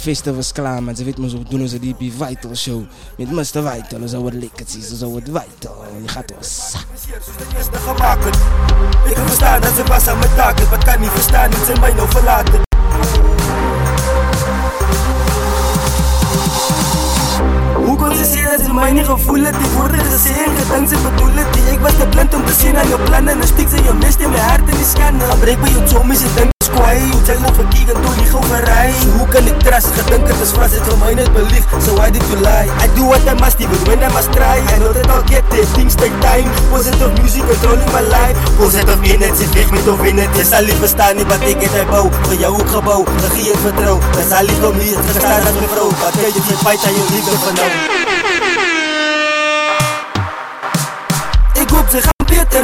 feesten was klaar, maar ze weet me zo doen ze die Be Vital show. Met Mr. Vital, zo wat lekker zien, zo wat Vital. Je gaat was. Ik kan verstaan dat ze was aan mijn taken. Wat kan niet verstaan, niet zijn mij nou verlaten. Hoe kon ze zien dat ze mij niet gevoelen? Die woorden gezien, gedankt ze bedoelen die Ik was te blind om te zien aan je plannen. En stiek ze je mist in mijn hart en die schande. Dan breek bij je zombies, je denkt is kwaai. Hoe zijn nog verkieken door die goverij? Hoe kan ik trust? Gedenk het is vast, het voor mij net belicht. So why did you lie? I do what I must, even when I must try. I know that I'll get it, things take time. Positive music controlling my life. Positive het, zit weg met of in het. Je zal liever verstaan niet wat in hij bouw. Voor jou ook gebouw, regie en vertrouw. Je zal liever om hier gestaan als mijn vrouw. Wat kan je geen feit aan je liefde van nou?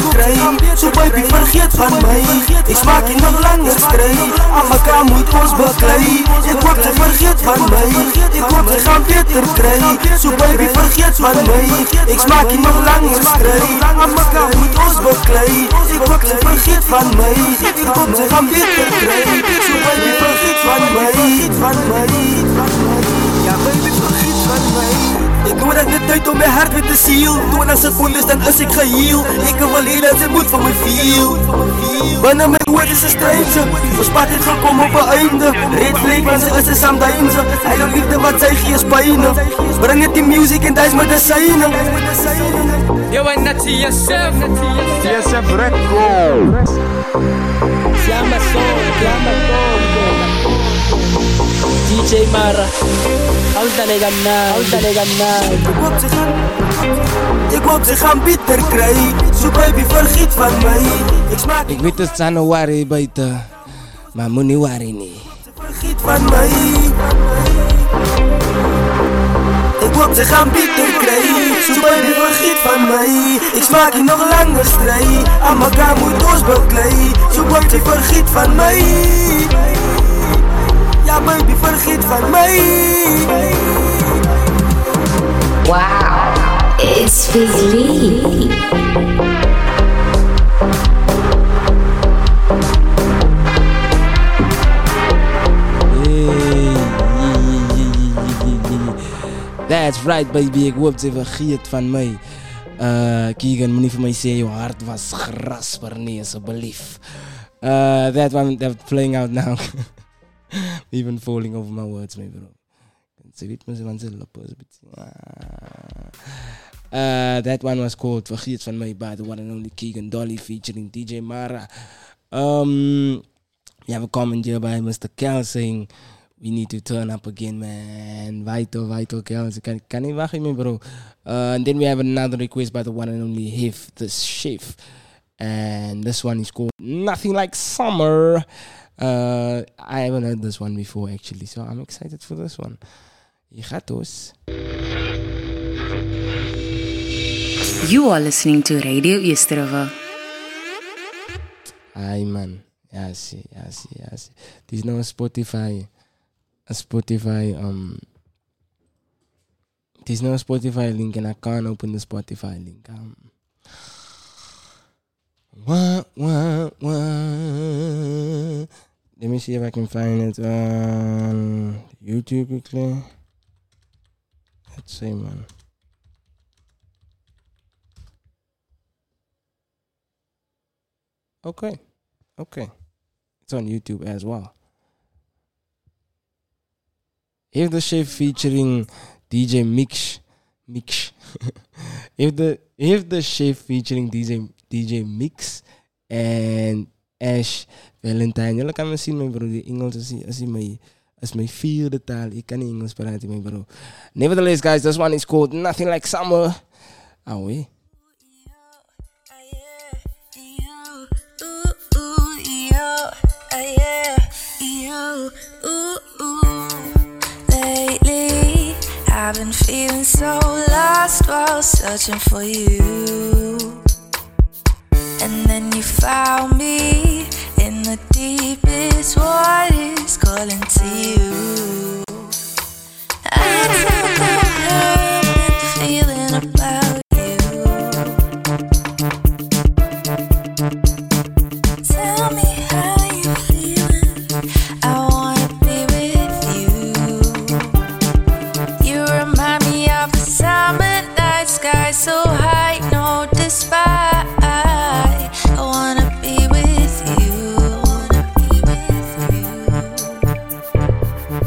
Krijgen Zo baby vergeet van mij Ik smaak je nog langer strijd Aan elkaar moet ons begeleiden Ik hoop ze vergeet van mij Ik hoop ze gaan beter krijgen Zo baby vergeet van mij Ik smaak je nog langer strijd Aan elkaar moet ons begeleiden Ik hoop ze vergeet van mij Ik hoop ze gaan beter krijgen Zo baby vergeet van mij Van mij Hoor dat net uit om mijn hart weer te ziel. Toen als het voel is dan is ik geheel Ik wil heen dat ze moet van me viel. Wanneer mijn woord is een strijdje Verspat het gekomen op een einde. Reed vleek van ze is een samdijnse Hij wil liefde wat zij geeft pijnen. Breng het die music en dat is medicijnen Yo, and not to yourself. TSF Records. Chiama soul, chiama soul. DJ Mara. أوصل جنة أوصل جنة تقوبت خم تقوبت خم بيتر كراي baby vergiet van mij. Ik weet het zijn wari buiten, maar moet niet worry niet. Vergiet van mij. Ik hoop ze gaan bitter krijgen. Zo baby vergiet van mij. Ik smaak je nog langer strijd. Aan elkaar moet ons beklei. Zo wordt vergiet van mij. Ja baby vergiet van mij Wow, it's Lee. That's right baby, ik hoop ze vergeet van mij. Uh, Keegan, moet niet van mij zeggen, je hart was grasper, nee, alsjeblieft. Uh, that one that's playing out now. [LAUGHS] [LAUGHS] Even falling over my words, maybe. me, Uh, that one was called Vergeet van mij by the one and only Keegan Dolly featuring DJ Mara. Um, we have a comment here by Mr. Kel saying we need to turn up again, man. Vital, vital, Kel. Can kan niet wachten, bro. Uh, and then we have another request by the one and only Hif, the chef. And this one is called Nothing Like Summer. Uh, I haven't heard this one before, actually. So I'm excited for this one. You are listening to Radio River. Ai man, ja zie, ja zie. Het is nou een Spotify, een Spotify, um, nou een Spotify link and I can't open the Spotify link. Um, wah, wah, wah. Let me see if I can find it on YouTube quickly. Let's see man. Okay. Okay. It's on YouTube as well. If the chef featuring DJ Mix Mix [LAUGHS] if the if the chef featuring DJ DJ Mix and Ash Valentine. Julle kan maar sien my bro, die Engels is is my is my vierde taal. Ik kan nie Engels praat nie, my bro. Nevertheless, guys, this one is called Nothing Like Summer. Lately, I've been feeling so lost while searching for you. And then you found me in the deepest waters, calling to you. I don't know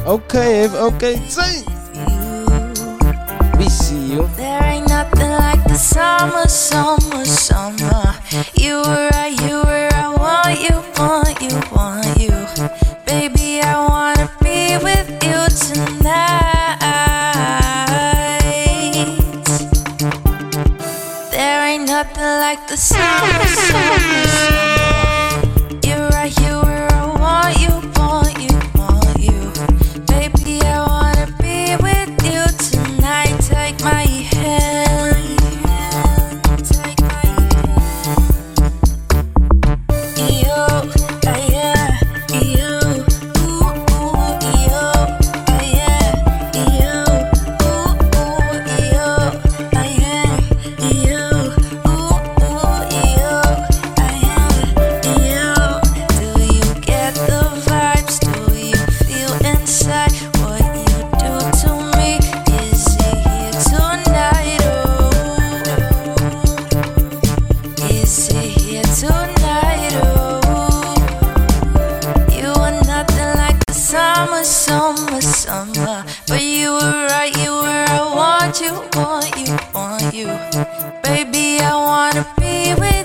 Okay, if okay, say. We see you. There ain't nothing like the summer, summer, summer. You were right, you were I want you, want you, want you. Baby, I wanna be with you tonight. There ain't nothing like the summer, summer. summer, summer. But you were right, you were. I want you, want you, want you. Baby, I wanna be with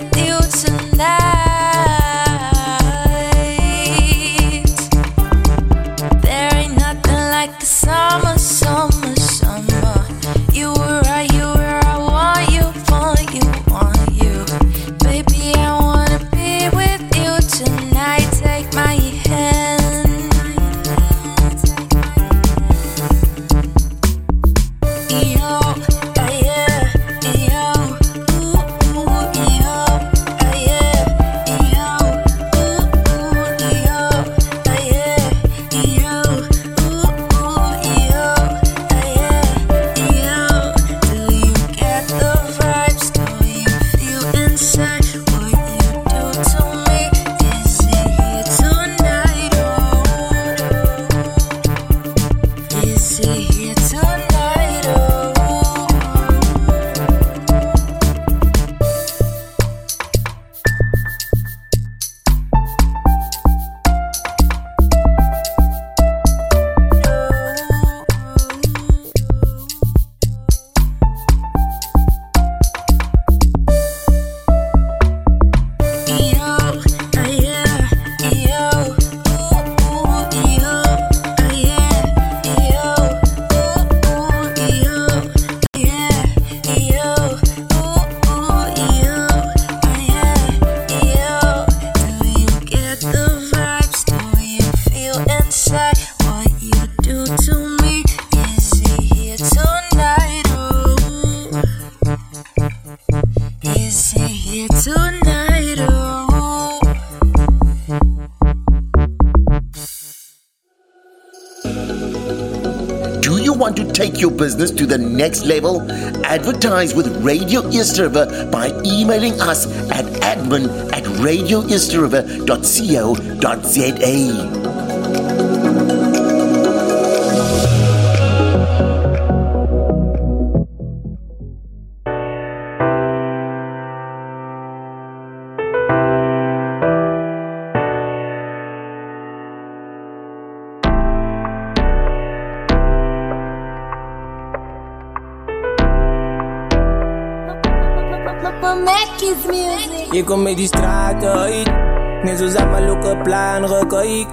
next level? Advertise with Radio East River by emailing us at admin at radioeastriver.co.za. Mackie's music. Ik kom met die straten uit. Net zoals dat maluke plan gekijk.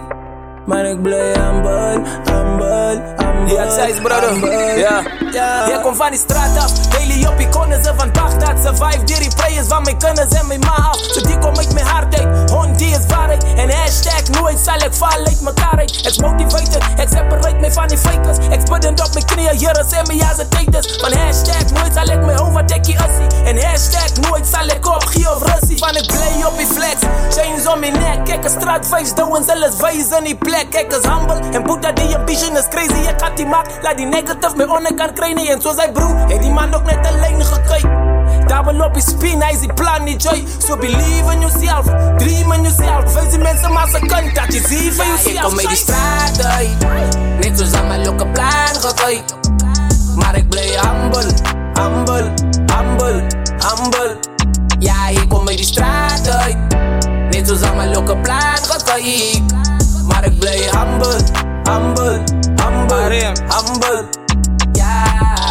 Maar ik blijf humble, humble, humble. Ja, zij is brother. Ja. ja. Jij komt van die straat af, daily op iconen ze van Baghdad. Survive die replayers van mijn kunnen en mijn ma af. Zo die kom ik mijn hart uit, hond die is waarheid. En hashtag nooit zal ik vallen uit mekaar uit. Ik motivated, ik separate me van die fakers. Ik spuddend op mijn knieën, hier in mijn het tijd is. Van hashtag nooit zal ik me overdekken assie. En hashtag nooit zal ik opgie of russie. Van ik play op die flex, chains om mijn nek. Kijk een straatfeest, doen zelfs wijs in die plek. Kijk is humble, en Buddha die ambition is crazy. Ik gaat die maak, laat die negative me on kan krijgen. En zo zijn broer, heeft die man ook net alleen gekeken. Double op je spin, hij is die plan niet joy. So believe in yourself, dream in yourself. Wees die mensen maar ze kant dat je ziet van jezelf. Ik kom met die straat uit. Net zoals aan mijn lokke plan gekijk. Maar ik blijf humble, humble, humble, humble. Ja, ik kom met die straat uit. Net zoals aan mijn lokke plan gekijk. Maar ik blijf humble, humble, humble, humble.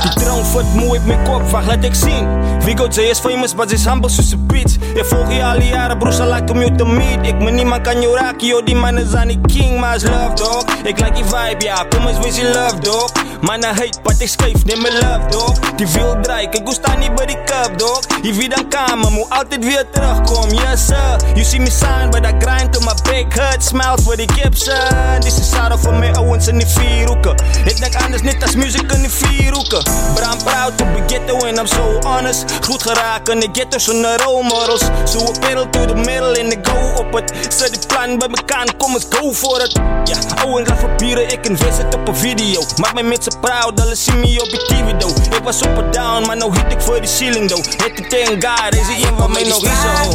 Die vat mooi op mijn kop, wacht laat ik zien. Vigo is famous, but is humble soos een bitch. Je volg je al jaren, broer, ze lijkt om je te meet Ik me niemand kan je raken, die man is aan die king, maar is love, dog. Ik like die vibe, ja, kom eens wees je love, dog. Man, hate, but ik schreef, neem me love, dog. Die wil draai, ik gusta niet bij die cup, dog. Je wie dan kamer, moet altijd weer terugkomen, yes sir. You see me sign, but I grind to my big head Smile voor die Gibson This is Sarah voor mijn owens in die vier hoeken Ik denk anders niet als muziek in die vier hoeken But I'm proud to be ghetto and I'm so honest. Goed geraakt in de ghetto zonder role models So a pedal to the middle en ik go op het Zet die plan. Bij elkaar, kom eens go voor het. Ja, Owens laat papieren, ik invest het op een video. Maak mij met ze proud, alles zien me op je TV though. Ik was op en down, maar nou hit ik voor die ceiling though. Hit het tegen God, deze een van mij nog iets zo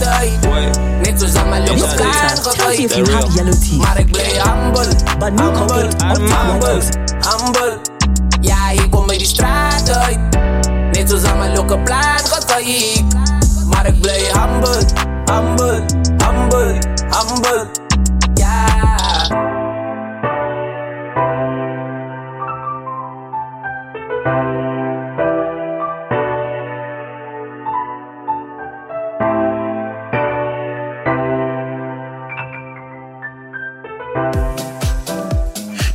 Net zoals aan mijn lokke plan gekijk. Maar ik blijf humble, humble, humble, humble. Ik kom met die straat uit. Net zoals aan mijn lokke plan gekijk. Maar ik blijf humble, humble, humble, humble. Ja.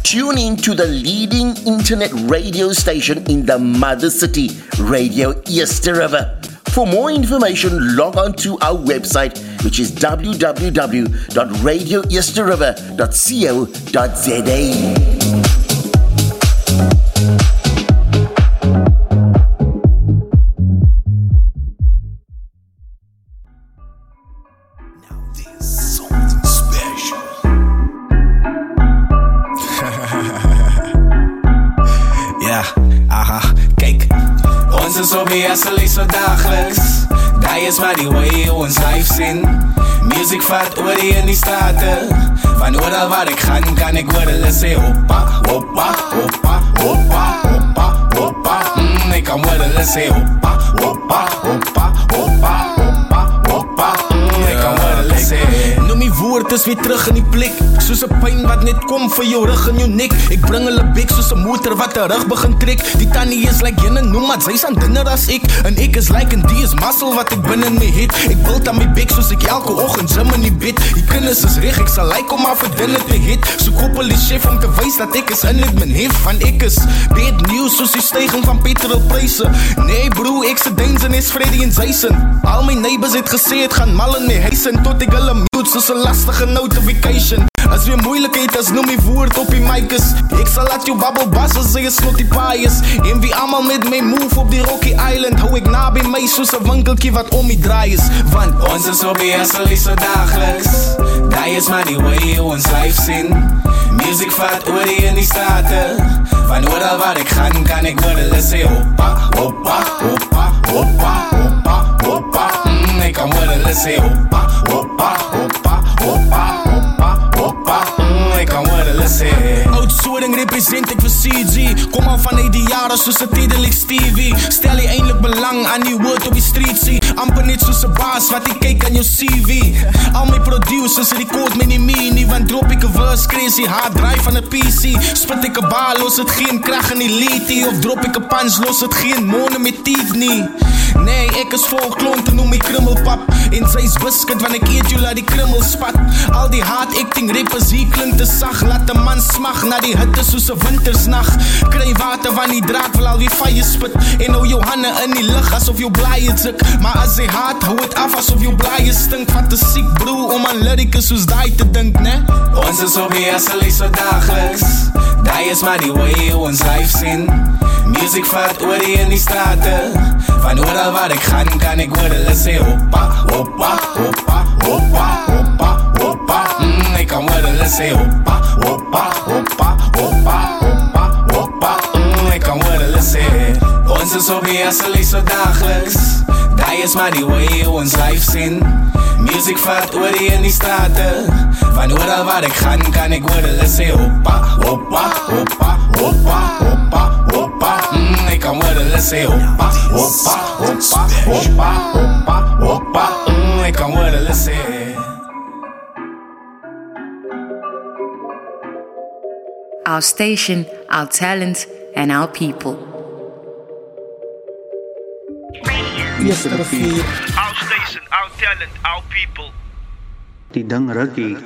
Tune in to the leading internet radio station in the mother city, Radio Easter River. For more information, log on to our website, which is www.radioeasterriver.co.za. terug begin trek. Die tannie is like jinnen, noem maar zij zijn dunner als ik. En ik is like een die is mazzel wat ik binnen me hit. Ik wil dat mijn big zoals ik elke ochtend zin in niet bid. Die kunnen is recht, ik zal like om maar verdwenen te hit. Zo koppel is chef om te wijs dat ik is en ik mijn hef van ik is. Bad nieuws zoals die stijging van petrolprijzen. Nee bro, ik ze deinzen is Freddy en Zijsen. Al mijn neighbors het gezeerd gaan mallen in hijsen. Tot ik alle mute, zoals een lastige notification is weer moeilijkheden, noem je voert op je mikes. Ik zal laat je babbel bassen, ze je snotty paaiers. En wie allemaal met mij move op die Rocky Island. Hou ik na bij mij, zo'n een wat om me draait. Want onze zombie is zo dagelijks. Die is maar die way ons life zien. Music vaart oor in die straten. Van oral waar ik ga, kan ik worden Say hoppa, hoppa, hoppa, hoppa, hoppa, hoppa. Mm, ik kan worden Say hoppa, Mm, ik kan worden sê. Oud Soring represent ek vir CG Kom al vanuit die jare soos 'n Tedelik Stevie. Stel jy eintlik belang aan die woord op die street see Amper net soos 'n baas wat ek kyk aan jou CV Al my producers rekord my nie meer nie Want drop ek 'n verse crazy hard drive van 'n PC Spit ek 'n bal los het geen krag in die liedie Of drop ek 'n punch los het geen monde met teeth Nee, ek is vol klonte noem my krummelpap En sy's biscuit wanneer ek eet jou laat die krummel spat Al die hard acting rappers hier klink te sag Laat 'n man smag na die hitte soos 'n wintersnag Kry water van die draak wil alweer vye spit En hou jou hande in die lug asof jou blaaie sik Maar as hy haat, hou het af asof jou blaaie stink Fantasiek bro, om aan lyricus soos daai te dink, ne? Ons is op die hustle is so dagelijks. Dat is maar die way ons life zin. Music vat oor die in die straten. Van waar ik ga, kan ik worden sê hoppa, hoppa, hoppa, hoppa, hoppa, hoppa. Mm, ik kan worden sê hoppa, hoppa, hoppa, hoppa, hoppa, hoppa. Mm, ik kan worden sê. Ons is op die hustle is so dagelijks. Dat is maar die way ons life zin. Music vat oor die in die straten. Van overal waar ik ga, kan ik worden sê hoppa, hoppa, hoppa, hoppa, hoppa, hoppa. Ik kan worden sê hoppa, hoppa, hoppa, hoppa, hoppa, hoppa. Mm, ik kan worden sê. Our station, our talent, and our people. Yes, rivier. Our station, our talent, our people. Die ding rukkie.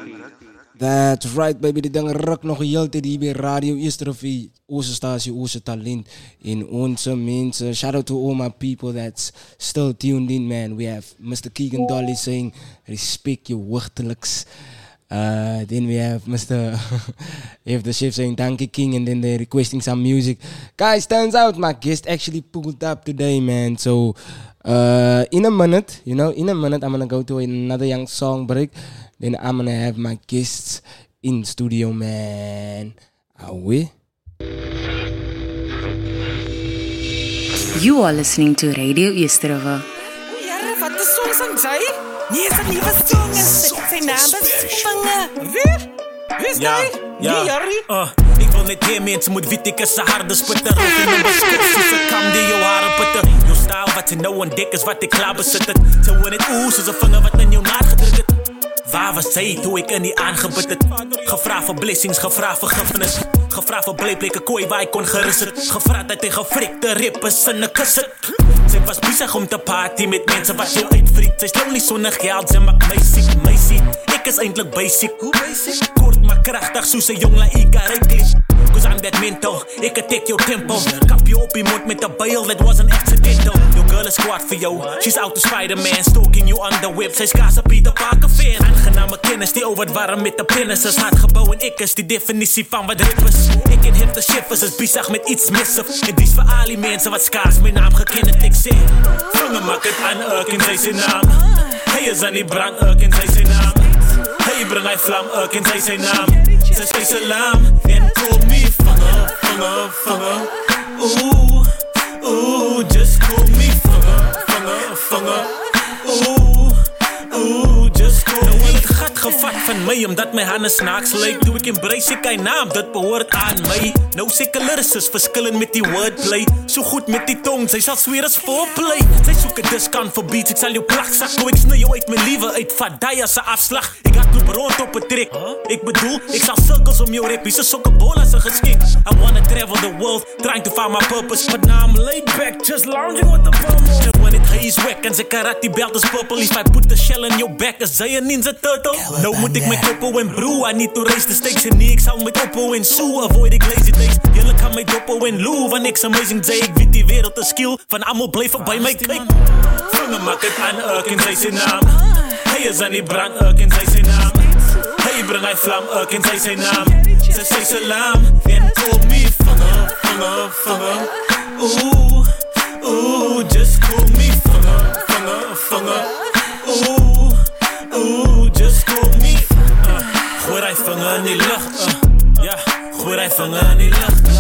That's right, baby. Die ding ruk nog heel tijd hier bij Radio Eastervie. Onze statie, onze talent. In onze mensen. Shout out to all my people that's still tuned in, man. We have Mr. Keegan Dolly saying, respect your wortelijks. Uh, then we have Mr. have [LAUGHS] the chef saying thank you king and then they're requesting some music. Guys, turns out my guest actually pulled up today, man. So uh, in a minute, you know, in a minute I'm gonna go to another young song break. Then I'm gonna have my guests in studio, man. Are we? You are listening to Radio Easterova. Jare, wat is soms aan jy? Nee, sy liewe song is sy naam is Vange. Wie? Wie is Ja, ja. Uh, ik wil net meer mensen moet weet ik is een harde sputter Ook in een beskut, soos een kam die jou haren putter Jou stijl wat je nou ontdek is wat ik klaar bezit het Zo in het oe, soos een vinger wat in jou naad gedrukt het Waar was zij toen ik die aangebid het? Gevraagd voor blessings, gevraagd voor vergiffenis Gevraagd voor bleepleke kooi waar ik kon gerust het Gevraagd dat tegen frikte rippers en een kussen Zij was bezig om te party met mensen wat jou uitvriet Zij is lonely zonder geld, zij maakt mij ziek, mij ziek Ik is eindelijk basic, hoe basic? Kort maar Krachtig soos 'n jong Laika Reckless. Cause I'm that mental, ik take your tempo. Kap je op je mond met de bail, that wasn't accidental. Girl is kwaad voor jou, she's out to Spider-Man. Stalking you the web, zij is kaas op Peter Parker fan. Aangename kennis die over het warm met de pennis is. Hard ik is die definitie van wat rip is. Ik in hip de shifters is bizar met iets missen. En die is voor al die mensen wat skaars mijn naam gekend. Ik zeg, vangen maak het aan, ook in zijn naam. Hij is aan die brand, ook in zijn naam. Hey, breng hy vlam, en sy sy naam. Sy sê salam en call me vanger, vanger, vanger. Ooh, ooh, just call me 감사합니다. van mij, omdat mijn handen snaaks leek. Doe ik embrace ik een naam, dat behoort aan mij. No sikke verschillen met die wordplay. Zo goed met die tong, zij zal weer als voorplay. Zij zoeken dus kan voor beats, ik zal jou plakzak. Doe nou ik snij jou uit mijn lieve, uit Vadaya zijn afslag. Ik had loop rond op het trek. Ik bedoel, ik zal cirkels om jou rippies, ze sokken bol als een geschik. I wanna travel the world, trying to find my purpose. But now I'm laid back, just lounging with the bummer. When it haze wack en ze karate belt is purple. If I put the shell in your back, is zij een ninja turtle? No, ik met koppel en I need to race the stakes. En niet ik zou met koppel en soe Avoid ik lazy days, jullie kan met dopo en loo van niks amazing day, ik weet die wereld een skill Van allemaal blijven bij mij. Kijk. Vangen maak het aan, Urk in zijn naam. Hey, is aan die brand, Urk in zijn naam. Hij breng hij vlam, Urk in zijn naam. Zij zei salam en call me Vangen, vangen, vangen. Oeh, oeh, just call me Vangen, vangen, vangen. Oeh, oeh. Vanger in die lug. Uh, ja, gooi hy vanger in die lug. Uh,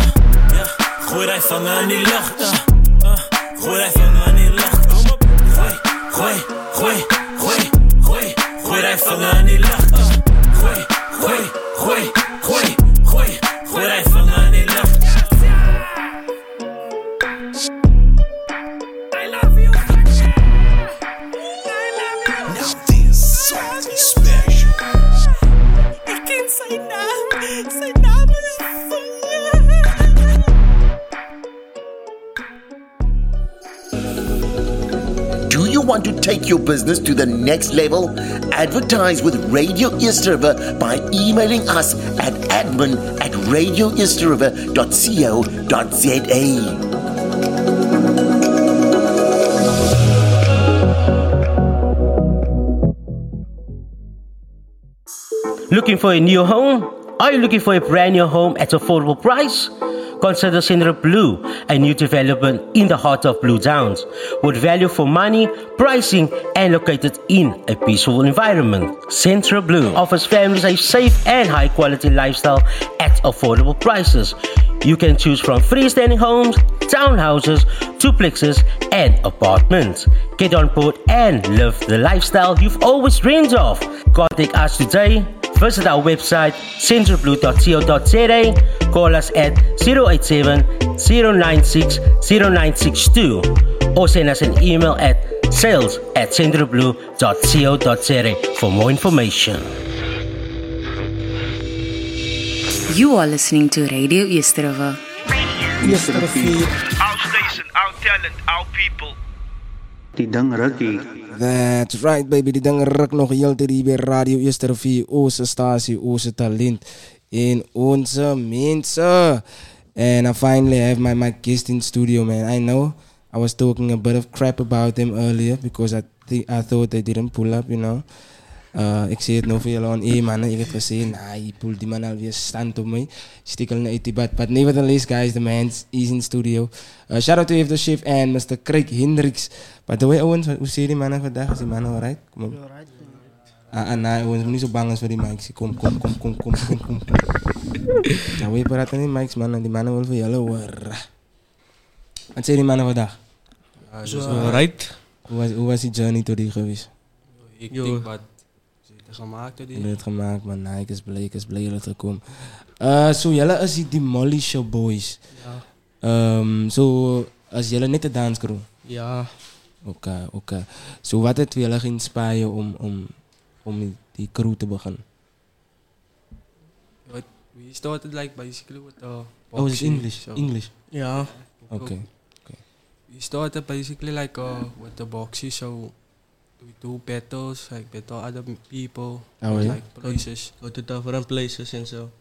ja, gooi hy vanger in die lug. Uh, uh, gooi hy vanger in die lug. Kom op, gooi, gooi, gooi, gooi, gooi, gooi hy vanger in die lug. Want to take your business to the next level? Advertise with Radio East River by emailing us at admin at radioeastriver.co.za. Looking for a new home? Are you looking for a brand new home at affordable price? Consider Central Blue, a new development in the heart of Blue Downs, with value for money, pricing, and located in a peaceful environment. Central Blue offers families a safe and high quality lifestyle at affordable prices. You can choose from freestanding homes, townhouses, duplexes, and apartments. Get on board and live the lifestyle you've always dreamed of. Contact us today. Visit our website centralblue.co.za. Call us at 087 096 0962 or send us an email at sales at centralblue.co.za for more information. You are listening to Radio East River. East Our station, our talent, our people. That's right, baby. Die ding ruk nog heel te bij Radio Eerste Rivier, onze statie, onze talent in onze mensen. And I finally have my, my guest in studio, man. I know I was talking a bit of crap about them earlier because I think I thought they didn't pull up, you know. Uh, ik zie het nou voor jullie on air, man. Ik heb gezien, nah, je pulled die man alweer stand op mij. Stikkel naar het but, but nevertheless, guys, the man is in studio. Uh, shout out to Evdo Chef and Mr. Craig Hendricks. By the way, Owens, hoe zie je die mannen vandaag? Is die mannen alright? Kom op. Ah, ah, nee, Owens, moet niet zo bang als voor die mics. Kom, kom, kom, kom, kom, kom, kom. Ja, we praten niet mics, man. Die mannen willen voor jullie horen. Wat zei die mannen vandaag? Ja, zo alright. Hoe was, hoe was die journey door die geweest? Ik denk wat het gemaakt door die. het gemaakt. Nee, ik is blij, is blij dat het komt. Uh, so, jullie is die Demolition Boys. Ja. Um, so, als jullie net de danscrew? Ja. Oké, oké. So, wat heeft jullie geïnspireerd om, om, om die, crew te beginnen? What we started like basically with the Oh, it's boxing, English, so- English. Yeah. Okay, We started basically like uh, with the boxing, so do battles, like battle other people, Oh, yeah? like places. Go to different places and so.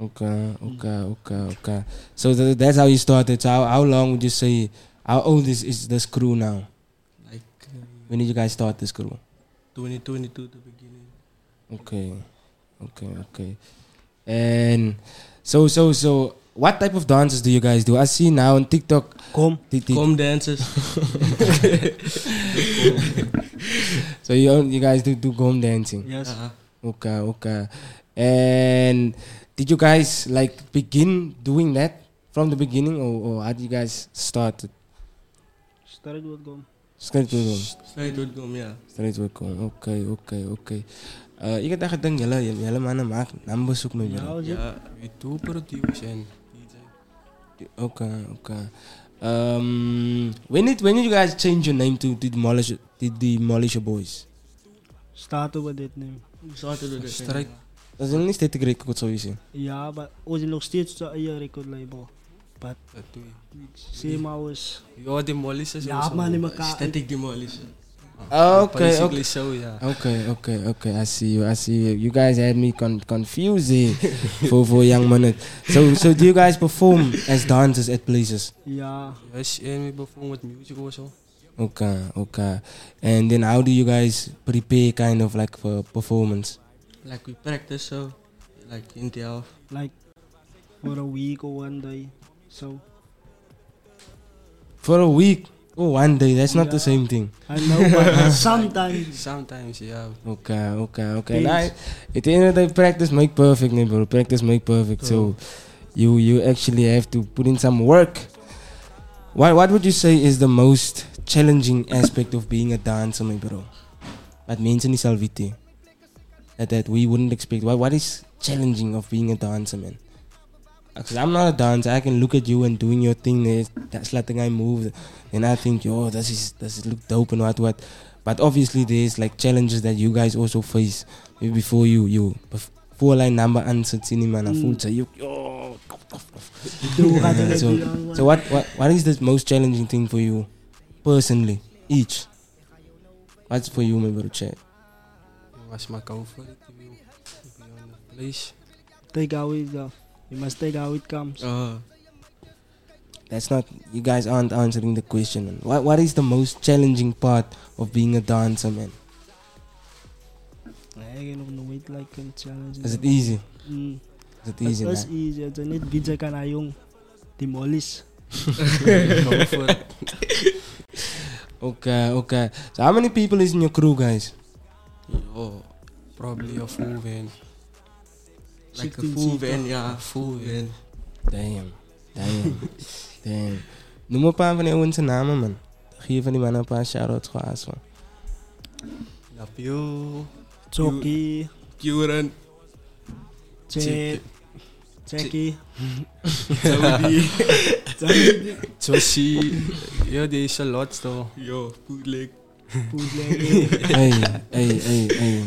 Okay, mm. okay, okay, okay. So th- that's how you started. So how, how long would you say? How old is, is this crew now? Like uh, When did you guys start this crew? 2022 the beginning. Okay, okay, okay. And so, so, so, what type of dances do you guys do? I see now on TikTok. Kom, Tik- tik- dances. [LAUGHS] so you you guys do do gqom dancing? Yes. Uh-huh. Okay, okay. And did you guys like begin doing that from the beginning, or, or how did you guys start? Started with Gqom. Straight to gqom. Straight with gqom, ja. Straight to gqom. Okay, okay, okay. Uh, ik had echt gedink, jullie, jullie mannen maken numbers zoek met jullie. Ja, we do produce en Okay, okay. Um, when did when did you guys change your name to, to demolish the Demolisher Boys? Started with that name. Started with dit Straight. Dat is nog niet steeds record sowieso. Ja, maar we zijn nog steeds zijn eigen record label. But Dat doe same hours. Ja, demolishers. Ja, man, in elkaar. Static demolisher. Oh, okay, Basically okay. so, ja. Okay, okay, okay. I see you. I see you. You guys had me con- confused here [LAUGHS] for for a young minute. So so do you guys perform as dancers at places? Ja. Yes, en we perform with music also. Okay, okay. And then how do you guys prepare kind of like for performance? Like we practice so. Like in the off. Like for a week or one day. So For a week? Oh, one day. That's not the same thing. I know, but [LAUGHS] sometimes. Sometimes, yeah. Okay, okay, okay. Thanks. Now, at the end of the day, practice make perfect, nee, bro. Practice make perfect. So, you you actually have to put in some work. What what would you say is the most challenging aspect of being a dancer, my bro? Wat mensen niet zal weten. That that we wouldn't expect. What what is challenging of being a dancer, man? Because I'm not a dancer. I can look at you and doing your thing there. That's letting I move. And I think, yo, this is does it look dope and what what. But obviously there's like challenges that you guys also face. Before you you before like number answered cinema and Mm. full [LAUGHS] [LAUGHS] so you yo Doe gaat so, so what, what what is the most challenging thing for you personally? Each. What's for you, my brother Chad? It my go for it to be, to be on the. Take how it go. You must take how it comes. Uh, That's not you guys aren't answering the question. Man. What what is the most challenging part of being a dancer, man? Nee, ik heb nog nooit like een challenge. Is it easy? Mm. Is it easy, Het is man? easy. Het is niet bieden kan hij jong. Demolish. Go for it. Okay, okay. So how many people is in your crew, guys? Yo, probably a full van. Like a 16 full van, ja, full van. Damn, damn, [LAUGHS] damn. Noem een paar van die onze namen, man. Geef van die mannen een paar shout-outs gewoon aan, man. Lapio. Jockey. Curen. Chet. Jackie. Saudi. Joshi. Yo, deze lots toch. Yo, bootleg. Bootleg. hey, hey, hey, hey.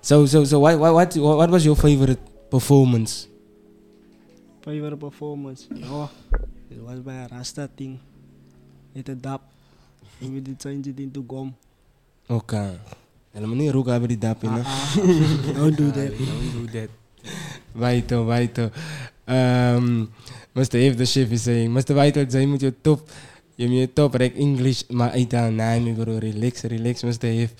So, so, so, what, what, what, what was your favorite performance? Favorite performance. Ja, het was bij een Rasta thing. Het een dap. En we dit change it into gqom. Okay. Helemaal niet rook hebben die dap in, hè? [LAUGHS] Ah, don't do that. Don't do that. Waito, Waito. Um, Mr. If the chef is saying, Mr. Waito, jij moet je top, je top rek English, maar uitaan. Nee, me bro, relax, relax, Mr. If.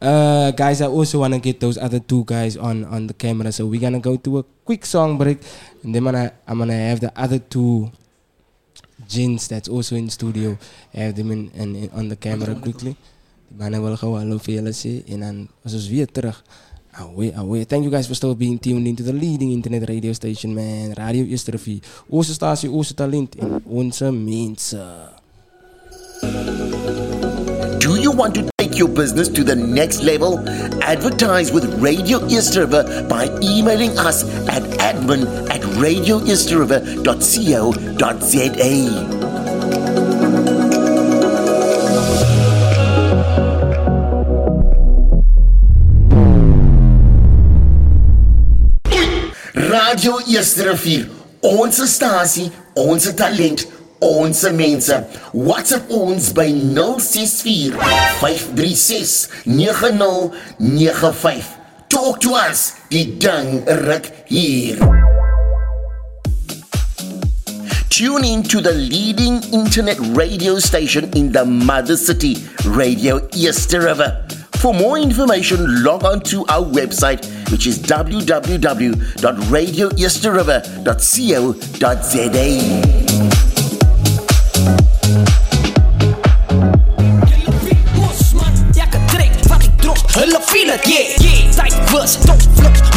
Uh, guys, I also want to get those other two guys on, on the camera, so we're gonna go to a quick song break, and then I'm gonna, have the other two gins that's also in studio, have them in, in, in on the camera quickly. Die mannen willen gewoon hallo voor jullie zien, en dan weer terug. Away, away. Thank you guys for still being tuned into the leading internet radio station, man. Radio Esterfie. Onze statie, onze talent en onze mensen. Do you want to take your business to the next level? Advertise with Radio East River by emailing us at admin at radioeastriver.co.za. Radio East Rivier, onze stasie, talent, Onze mense, WhatsApp ons by 064 536 9095. Talk to us, die dang ruk hier. Tune in to the leading internet radio station in the mother city, Radio Easter River. For more information, log on to our website, which is www.radioeasterriver.co.za. hulle feel het, yeah, yeah Tijd was, flop,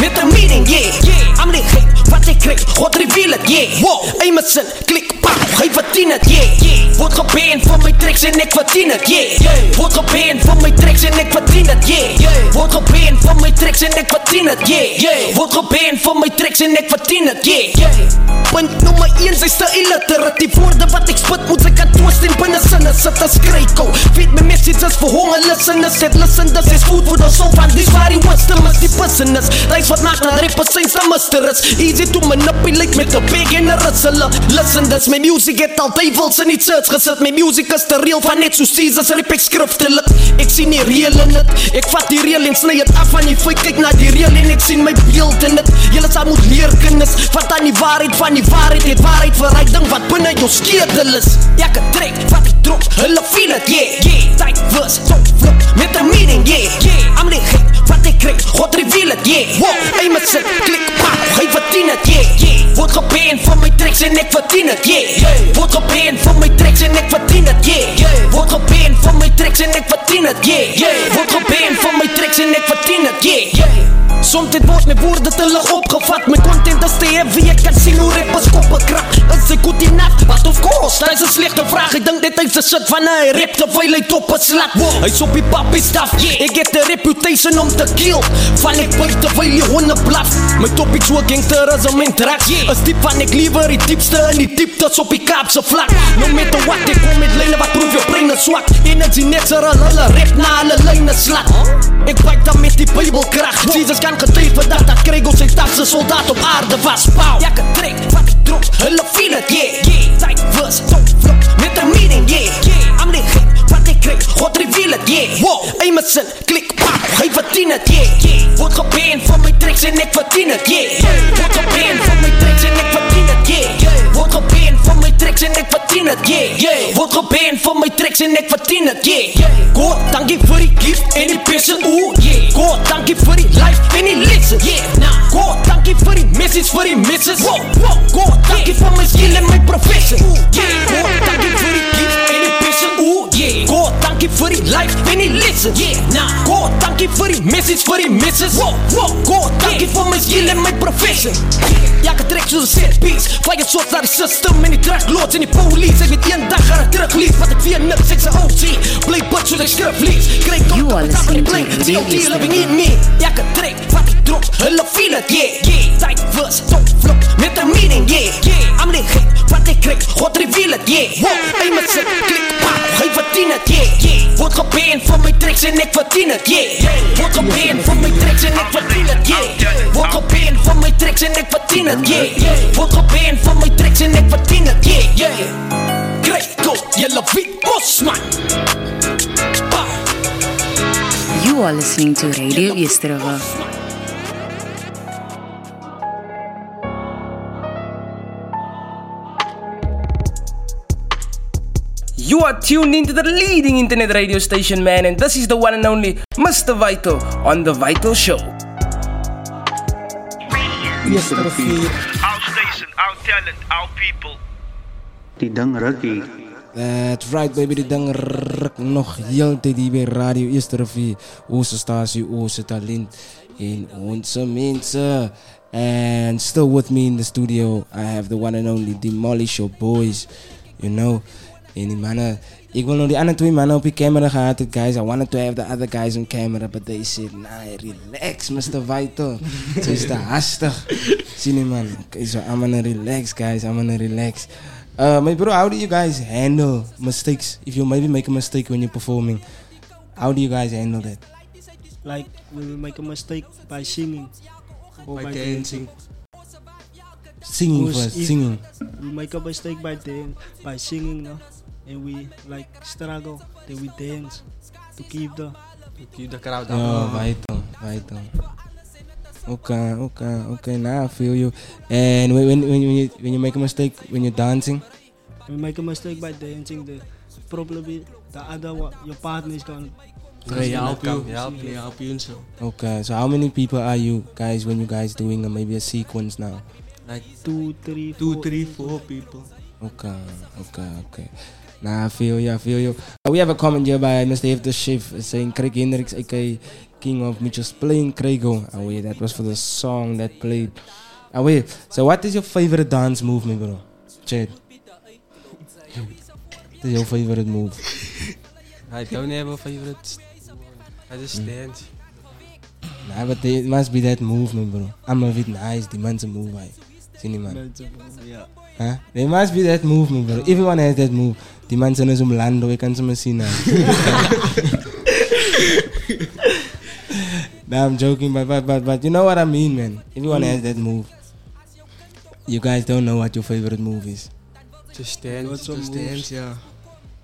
met een meeting, yeah, I'm gek, wat ik kreeg, God reveal yeah. Wow, Emerson, klik, pauw, geef het in het, yeah, yeah Word geband voor mijn tracks en ik verdien het, yeah, yeah Word geband voor mijn tracks en ik verdien het, yeah, yeah Word geband voor mijn tracks en ik verdien het, yeah, yeah Word geband voor mijn tracks en ik verdien het, yeah, yeah Punt nummer 1, sy is te illiterate Die woorde wat ek spit. Moet ek kan twist en binne sinne sit as kryko Feed my messages vir honger listeners Said listeners is food for the soul. Van die waar die wisdom is die business. Reis wat maak dat rappers zijn sa mister is. Easy to manipulate met the big en the rustler Listen this, my music het al duivels in die church gesit. My music is te real van net so Caesars rap ek skriftelik Ek sien die real in het Ek vat die real en sny het af van die feit Kyk na die real en ek sien my beeld in het Julle sal moet leer kinders Vat aan die waarheid van die waarheid Het. Waarheid verraai ding wat binne jou skedel is. Jakke trek wat ek drop Hulle feel het, yeah, yeah. Tijd was, top flop Met een meaning, yeah, yeah. I'm niet gek wat ek kreeg God reveal het, yeah. Wow, Emerson, klik, pauw Geef het in het, yeah, yeah. Word geband van my tracks en ek verdien het, yeah, yeah Word geband van my tracks en ek verdien het, yeah, yeah Word geband van my tracks en ek verdien het, yeah, yeah Word geband van my tracks en ek verdien het, yeah, yeah Soms dit wordt met woorden te lach opgevat Mijn content is wie ik kan zien hoe rappers koppen krak. Is ik goed in af, wat of course? Dat is een slechte vraag, ik denk dit is de shit van hij rip Te veel uit op een slap, wow. hij is op je papi staf. Ik heb de reputation om te kill. Van ik weet te veel je honden blaf. Mijn topics zo gangterism in tracks yeah. Een type van ik liever die diepste en die dieptes op je kaapse vlak. No matter wat ik kom met lijnen wat proef je brein is zwak. Energy net er alle recht naar alle lijnen slaat Ik pak dan met die bijbelkracht. Jesus kan getuig vandag dat Gregor sy tafse soldaat op aarde was. Pauw, jakke trek, wat ek drop, hulle feel het, yeah, yeah was, top flop, met een meaning, yeah, yeah. I'm wat ek kreeg, God reveal het, yeah. Wow, Emerson, klik, pauw, geef het in het, yeah, yeah. Word geband van my tracks en ek verdien het, yeah, yeah. Word geband van my tracks en ek Word geband van my tracks en ek verdien het, yeah, yeah. Word geband van my tracks en ek verdien het, yeah, yeah God, dankie vir die gift en die passion, ooh, yeah. God, dankie vir die life en die listen, yeah. Nah, God, dankie vir die message, vir die misses, wow, wow. God, dankie vir my skill en my profession, yeah. God, dankie vir die gift en dankie voor die life en die lessons. Yeah, nah. God, dankie voor die message, voor die misses. Wow, wow, God, dankie yeah. voor mijn skill en mijn profession. Yeah. Ja, ik trek zo'n set piece. Fire shots naar de system en die truckloads en die police. Ik weet één dag aan het teruglief, wat ik via niks, ik zijn OG. Play butt zodat ik schurf lies. Krijg kort in de tafel en ook TOT living in me. Ja, ik trek, wat ik drops, hulle feel it, yeah. yeah. Tijd was, top flop, met een meaning, yeah. yeah. I'm the gek, wat ik krijg, God reveal it, yeah. Wow, aim het, klik, pa, geef het in het, yeah. yeah. Word geband van my tracks en ek verdien het, yeah. Word geband van my tracks en ek verdien het, yeah. Word geband van my tracks en ek verdien het, yeah. Word geband van my tracks en ek verdien yeah, yeah. You are listening to Radio Easter You are tuned into the leading internet radio station, man, and this is the one and only Mr. Vital on The Vital Show. Easter vier, Our station, our talent, our people. die ding rukkie. That's right, baby. Die ding ruk nog heel tyd hier by Radio Easter Rivier, onze stasie, onze talent en onze mense. And still with me in the studio, I have the one and only Demolisher Boys, you know. En die mannen, ik wil nog die andere twee mannen op die camera gehad het, guys. I wanted to have the other guys on camera, but they said, nah, relax, Mr. Vital. Zo is te hastig. Zie je, man. Okay, so I'm gonna relax, guys. I'm gonna relax. Uh, my bro, how do you guys handle mistakes? If you maybe make a mistake when you're performing, how do you guys handle that? Like when we make a mistake by singing or By by, dancing. dancing. Singing first, singing. We make a mistake by dan- by singing, no, and we like struggle. Then we dance to keep the to keep the crowd Ja, up. vital, vital. Okay, okay, okay. Now I feel you. And when when when you when you make a mistake when you're dancing, you make a mistake by dancing. The probably the other one, your partner is gonna. They is help you, come they help you, help you and so. okay. So how many people are you guys when you guys doing uh, maybe a sequence now? Like two, three, two, four three, people. people. Okay, okay, okay. Nah, I feel you, I feel you. Uh, we have a comment here by Mr. F. the Chef saying Craig Hendricks, aka King of Mitchell's Plain Craigo. Oh, wait, that was for the song that played. Oh, wait, so what is your favorite dance move, my bro? Chad. What is your favorite move? [LAUGHS] I don't have a favorite. I just Mm. dance. Nah, but it must be that move, my bro. I'm a bit nice, the man's a move, I. Sien man. Man's a move, yeah. Huh? There must be that move, my bro. Everyone has that move. Die man zijn zo'n lando, ik kan ze maar zien. nah, I'm joking, but, but but but you know what I mean, man. Everyone has that move. You guys don't know what your favorite move is. Just dance, Lots of just moves. dance, yeah.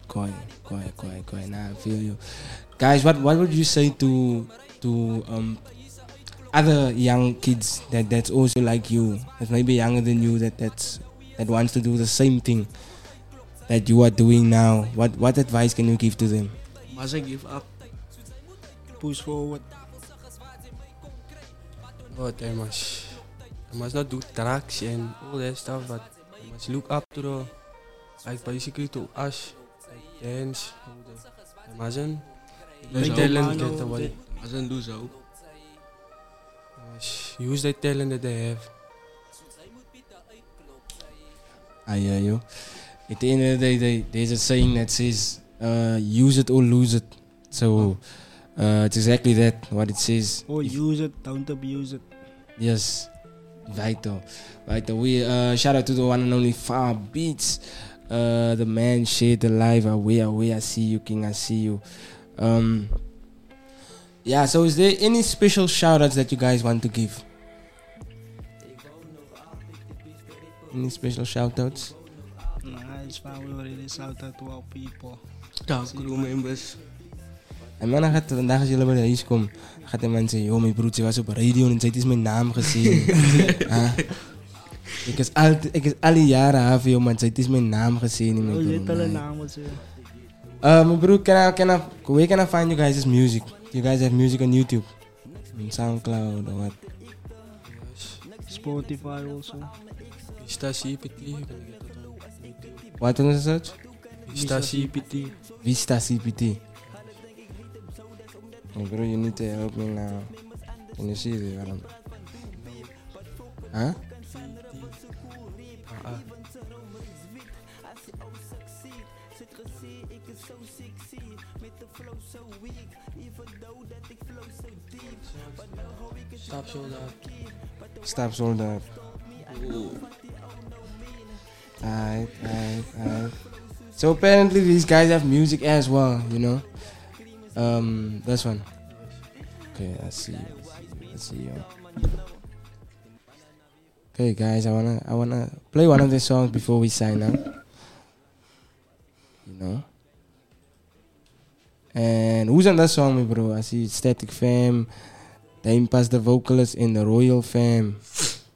Koi, koi, koi, koi. Nah, I feel you. Guys, what what would you say to to um other young kids that that's also like you, that maybe younger than you, that that's that wants to do the same thing that you are doing now? What what advice can you give to them? Must I give up? Push forward. But I must, I must not do drugs and all that stuff. But I must look up to the, like basically to us, like dance. all that. I mustn't Lose let hope. talent Mano, get away. de- Mustn't lose hope. I must use the talent that they have. I hear you. At the end of the day, they, there's a saying that says, uh, "Use it or lose it." So uh, it's exactly that what it says. Oh, use it, don't abuse it. Yes, vital, vital. We uh, shout out to the one and only Far Beats. Uh, the man shared the live away, away. I see you, King. I see you. Um, yeah. So, is there any special shout outs that you guys want to give? Any special shout outs? It's fine. We shout out to our people. Ja, crew members. En man, gaat vandaag als jullie bij de huis komen, gaat de man zeggen, joh, mijn broertje was op radio en zei, het is mijn naam gezien. [LAUGHS] Ah. Ik is al, ik is al die jaren af, joh, man, zei, het is mijn naam gezien. Oh, Mijn je alle nee. namen, zeg. Uh, mijn broer, can I, can I, where can I find you guys' music? You guys have music on YouTube? On Soundcloud or what? Spotify also. Vista CPT. It. What the search? Vista CPT. Vista CPT. Oh, bro, you need to help me now. Can you see this? Waarom? Huh? Ah, Stop dat. Stop sold out. Alright, alright, alright. So apparently these guys have music as well, you know. Um, this one. Okay, I see. I see you. Okay, guys, I wanna, I wanna play one of the songs before we sign up. You know. And who's on that song, bro? I see Static Fam. Dame Pass the vocalist in the Royal Fam.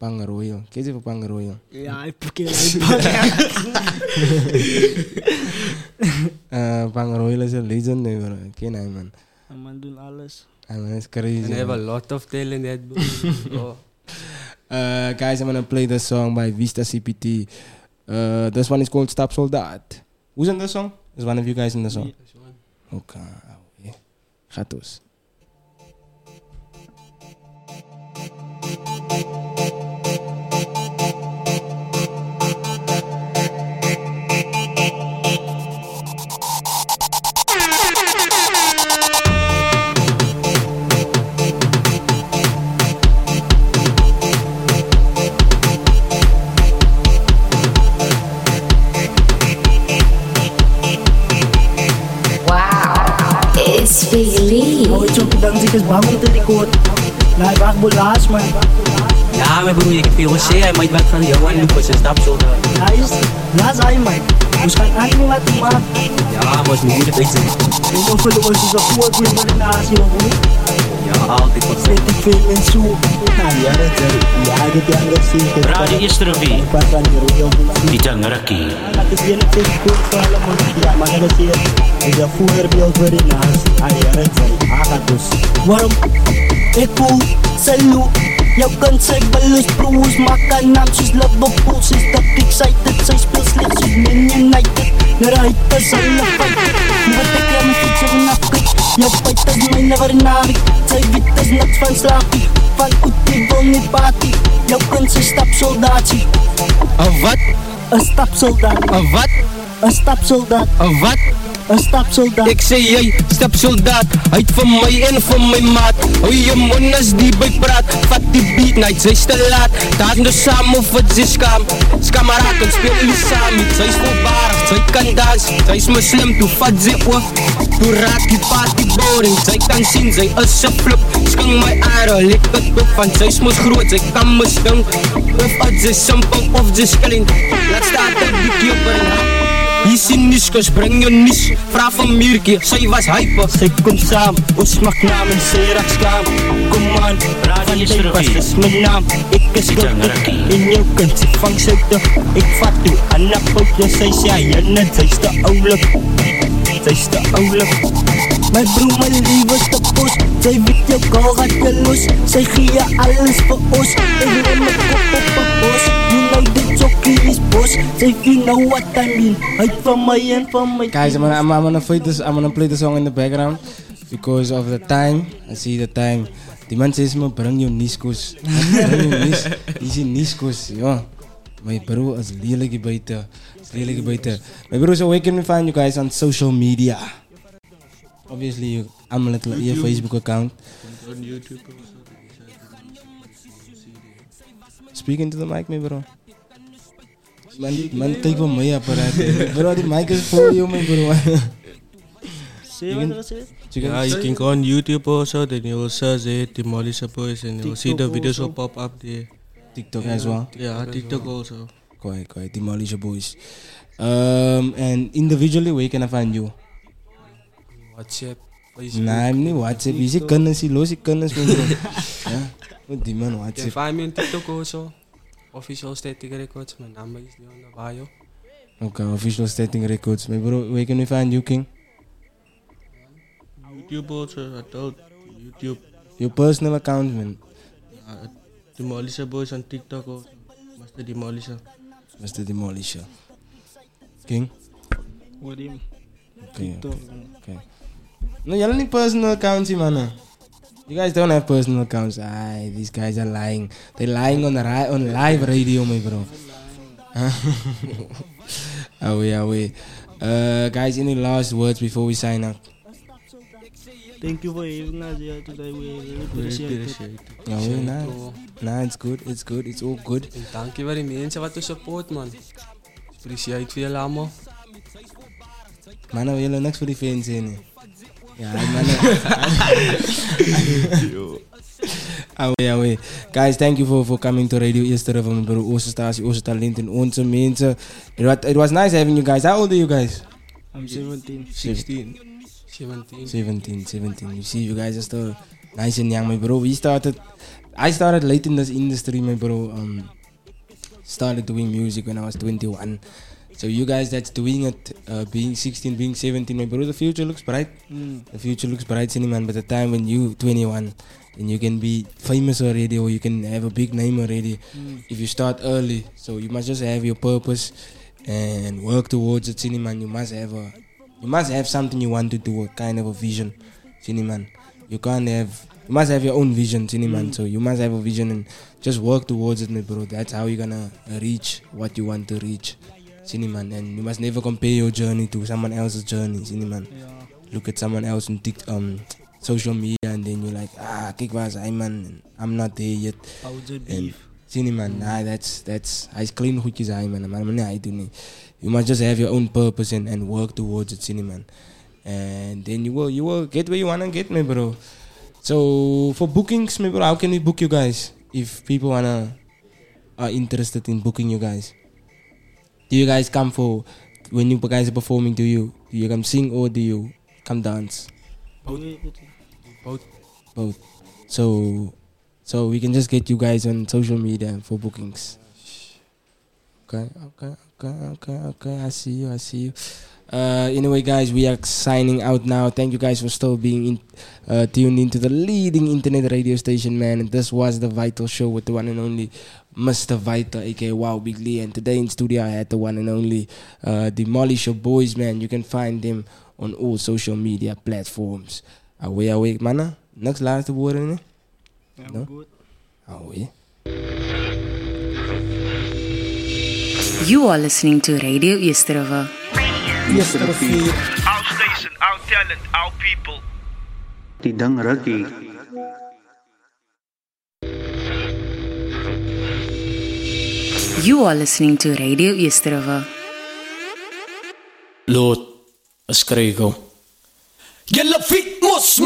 Pang Royal. Ken je van Pang Royal? Ja, ik ken het. Uh, Royal is a legend, nee, bro. Ik ken hem, man. En man doen alles. Hij man is crazy. And they have a lot of talent that bro. [LAUGHS] oh. Uh, guys, I'm gonna play this song by Vista CPT. Uh, this one is called Stop Soldaat. Who's in this song? Is one of you guys in the song? Okay. yeah. Gaat dus. Big Lee. Itu pedang sikit bangun tu ikut. Naik bak bolas man. Ja, mijn broer, ik heb veel gezegd, maar ik ben van jou en Lucas is stap zo. Luister, laat zijn man. We gaan eigenlijk laten maken. Ja, maar is mijn goede bezig. Ik wil voor de ons is een goed voor de natie, hoor. Ja, wat Zet ik veel in zoek. Ja, ja, dat is Ja, ja, zeker. Radio Ik was aan de radio. Bidang Raki. Dat is weer een beetje goed voor allemaal. Ja, maar dat is hier. Ik heb voorbeeld voor de naast. Ah, ja, dat is Ah, gaat dus. Waarom? Ik voel salut. Jou kan sy balus broers maak aan naam Soos dat excited, sy speel slecht soos Man United Right as hulle fight Nu wat fiets en afkyk Jou fight is my never naweek Sy weet is niks van slaapie Van oet die wil nie party Jou kan sy stapsoldaatsie Een wat? Een stapsoldaat Een wat? Een stapsoldaat Een wat? Een stapsoldaat Uit van my en van my maat. Hou jy mond as die by praat. Vat die beat, night, sy is te laat. Daad nou saam of wat sy skam Skamaraat, ons speel saam. Met Sy is voorbarig, sy kan dans. Sy is muslim, toe vat sy oog. Toe raak die party boring. Sy kan sien, sy is een flip. Sking my aarde, lek het op Want sy is mos groot, sy kan me stink Of het sy simpel, of sy skilling. Laat een bietjie op haar. hart Je Hier niskus, breng je nis, vraag van Mierke, zij was hyper. Zij komt samen, ons mag namen, zij raakt kaam. Kom aan, radio is is mijn naam. Ik is schuldig, in jouw kunt, ik vang toch. Ik vat toe aan de pootje, zij zei net, zij is de oude. Zij is de oude. Mijn broer, mijn lieve topos, zij weet je kool gaat je los. Zij gie je alles voor ons, ik neem mijn kop op een bos. Is bos Sy weet nou what I mean Uit van my en van my Guys, I'm gonna, I'm, I'm gonna play this. I'm gonna play the song in the background because of the time. I see the time. Die man says me bring jou niskos. Bring jou nis. Dis die niskos, ja. My bro is lelijk hier buiten. Is lelijk hier buiten. My bro, so where can we find you guys on social media? Obviously, you, I'm a little your Facebook account. On YouTube also. Speaking to the mic, my bro. Man, man, kyk vir my apparaat. [LAUGHS] Bro, die mic is voor jou, my bro. Say what was it? Yeah, you can go on YouTube also, then you will search it, Demolish Boys, and you will see the videos will pop up there. TikTok Yeah, as well. Yeah, TikTok also. Quite, quite. Demolish Boys. Um, and individually, where can I find you? WhatsApp. Nah, I'm niet WhatsApp. Los je kennis, my bro. Ja, wat die man You can WhatsApp. find me on TikTok also. Official Static Records, my number is there on the bio. Okay, official Static records. My bro, where can we find you, King? YouTube also, I told YouTube. Your personal account, man. Uh, Demolisher Boys on TikTok also. Master Demolisher. Mr. Demolisher. King? What him? Okay, TikTok. okay. No, y'all need personal accounts, man. You guys don't have personal accounts. Aye, these guys are lying. They're lying on the ri- on live radio, my bro. oh yeah, wait. Uh, guys, any last words before we sign up? Thank you for having us here today. We really appreciate it. Ja, wait, nah, nah, it's good, it's good, it's all good. En dankie vir die mense wat ons support man. Appreciate it vir julle almal. Mannen, we willen niks voor die fans in. hè. Ja, mannen. Ah, ja, wait. Guys, thank you for, for coming to Radio Eerste River, my bro. Onze talent en onze mensen. It was, it was nice having you guys. How old are you guys? I'm 17. 16. 17. 17, 17. You see, you guys are still nice and young, my bro. We started, I started late in this industry, my bro. Um, started doing music when I was 21. So you guys that's doing it, uh, being 16, being 17, my bro, the future looks bright. Mm. The future looks bright, Cindy man. But the time when you 21, and you can be famous already, or you can have a big name already, Mm. if you start early. So you must just have your purpose and work towards it, Cindy man. You must have a, you must have something you want to do, a kind of a vision, Cindy man. You can't have, you must have your own vision, Cindy man. Mm. So you must have a vision and just work towards it, my bro. That's how you're gonna reach what you want to reach. Cineman, and you must never compare your journey to someone else's journey, Cineman. Look at someone else on Tik um social media and then you're like, ah, kick is hij man, I'm not there yet. And beef. Cineman, nah, that's that's is clean goedjes hij man, maar hij doet niet. You must just have your own purpose and, and work towards it, Cineman. And then you will you will get where you wanna get, me bro. So for bookings, me bro, how can we book you guys? if people wanna are interested in booking you guys, do you guys come for when you guys are performing? Do you do you come sing or do you come dance? Both. Both. Both. So so we can just get you guys on social media for bookings. Okay, okay, okay, okay, okay. I see you. I see you. Uh, anyway, guys, we are signing out now. Thank you guys for still being in, uh, tuned into the leading internet radio station, man. And this was the Vital Show with the one and only Mr. Vital, aka Wow Big Lee. And today in studio, I had the one and only uh, Demolisher Boys, man. You can find them on all social media platforms. Away, away, man. Next laatste woorden, hè? Ja, No? goed. Away. You are listening to Radio East River. East Rivier. Our station, our talent, our people. Die ding. You are listening to Radio East River. Lord, is krijgen. Julle fiet mos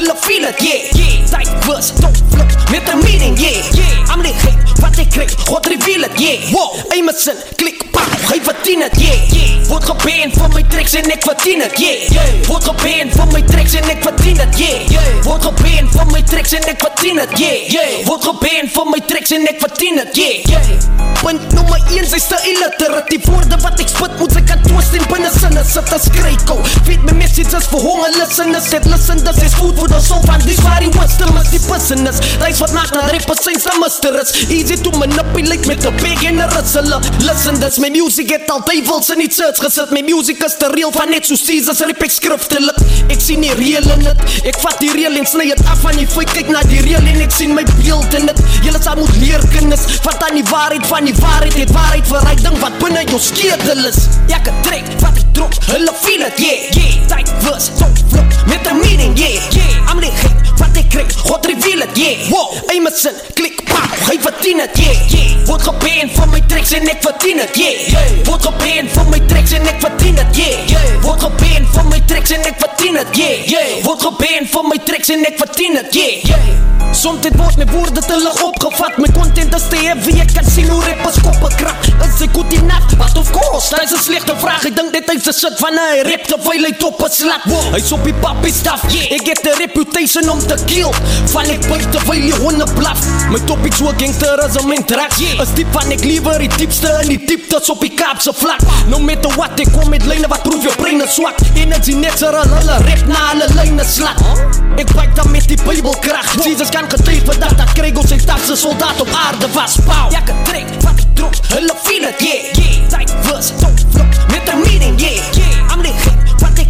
feel het, yeah, yeah. Was, don't flop, met een meaning, yeah, yeah. I'm the hate, wat ik kreeg, God reveal het, yeah. Emerson, klik, pauw, Hy verdien dit, yeah. Word gebeen vir my treks en ek verdien dit, yeah. Word gebeen vir my treks en ek verdien dit, yeah. Word gebeen vir my treks en ek verdien dit, yeah. Word gebeen vir my treks en ek verdien dit, yeah. Punt nommer 1 is te illiterate. Die woorde wat ek spit moet ek kan twist in binne sinne sit as skryko. Feed my messages vir honger listeners. Dit listeners is food for the soul van dis waar die wisdom is die business. Reis wat maak na 3% se mister is. Easy to manipulate met 'n big en 'n rustle. Listen, dis my music het al duivels in die church gesit. My music is te real van net so Jesus rip ek skriftelik Ek sien die real in het Ek vat die real en sny het af van die feit. Kyk na die real en ek sien my beeld in het Julle sal moet leer kinders Wat aan die waarheid van die waarheid. Het waarheid verryk ding wat binne jou skedel is. Elke trek wat ek drop, hulle feel het, yeah, yeah. Tijd was, don't flop, met een meaning, yeah, yeah. I'm the hate, wat ek krijg, God reveal het, yeah. Wow, Emerson, klik, pauw, hy verdien het, yeah, yeah. Word geband van my tracks en ek verdien het, yeah, yeah. Word geband van my tracks en ek verdien het, yeah, yeah. Word geband van my tracks en ek verdien het, yeah, yeah. Word geband van my tracks en ek verdien het, yeah, yeah. Soms dit word my woorde te lig opgevat. My content is te heavy, ek kan sien hoe rappers koppe krap. Is ek goed enough? Wat of course, dat is een slechte vraag. Ek dink dit is een shit van hy rap terwijl hy top is slat Hy is op die papi staf, ek het een reputation om te de kiel Van ik buiten e wil je blaf. Mijn top iets zo'n gangster als een mintrak Een stip van ik liever die diepste En die diepte dat op die kaapse vlak No de wat ik kom met lijnen wat proef je brein is zwak In het zien net z'n rallen, rip na alle lijnen slak e Ik bijt dan met die bijbelkracht Jesus kan getreven dat dat kregel zijn stafse soldaat op aarde was Pauw, ja trek pak die drugs, hulle feel yeah. Tijd was, don't met een meeting, yeah.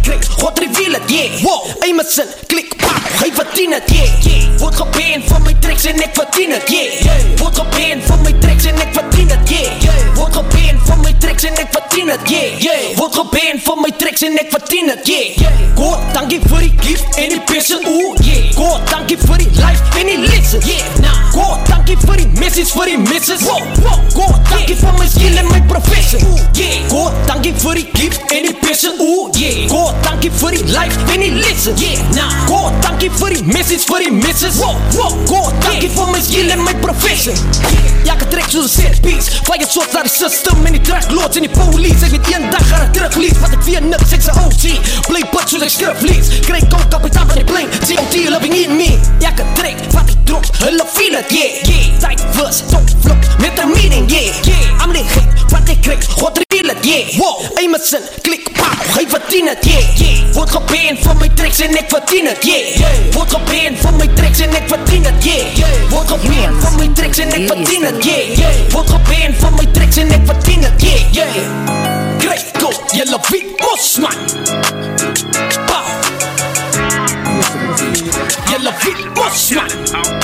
Krijg, God reveal het, yeah. Wow, Emerson, klik, pauw, hy verdien het, yeah, yeah Word geband van my tracks en ek verdien het, yeah, yeah Word geband van my tracks en ek verdien het, yeah, yeah Word geband van my tracks en ek verdien het, yeah, yeah Word geband van my tracks en ek verdien het, yeah, yeah God, dankie vir die gift en die passion, ooh, yeah. God, dankie vir die life en die listen, yeah, nah. God, dankie vir die message, vir die misses, wow, wow. God, dankie vir my skill en my profession, ooh, yeah. God, dankie vir die gift en die passion, ooh, yeah. God, Lord, dank je voor die life en die listen. Yeah, nah. God, dank je voor die missies, voor die misses. Wow, wow. God, dank je voor mijn skill en mijn profession. Ja, ik trek zo'n set piece. Fire shots naar de system en die truckloads en die police. Ik weet één dag ga ik teruglies, wat ik via niks, ik zijn OG. Play but zoals ik schriftlies. Kreeg ook kapitaal van die plane, Zie je COT loving in me. Ja, ik trek, wat ik drops, hulle feel it, yeah. yeah. Tijd was, top vlog, met een meaning, yeah. yeah. I'm the gek, wat ik kreeg, God real it, yeah. Wow, Emerson, klik, pauw, geef het in het, yeah yeah. Word geband voor mijn tricks en ik verdien het, yeah. yeah. Word geband voor mijn tricks en ik verdien het, yeah. yeah. Word geband voor mijn tricks en ik verdien het, yeah. yeah. Word geband voor mijn tricks en ik verdien het, yeah. yeah. Greco, Yellow Beat, Mosman. Pow. Yellow Beat, Mosman.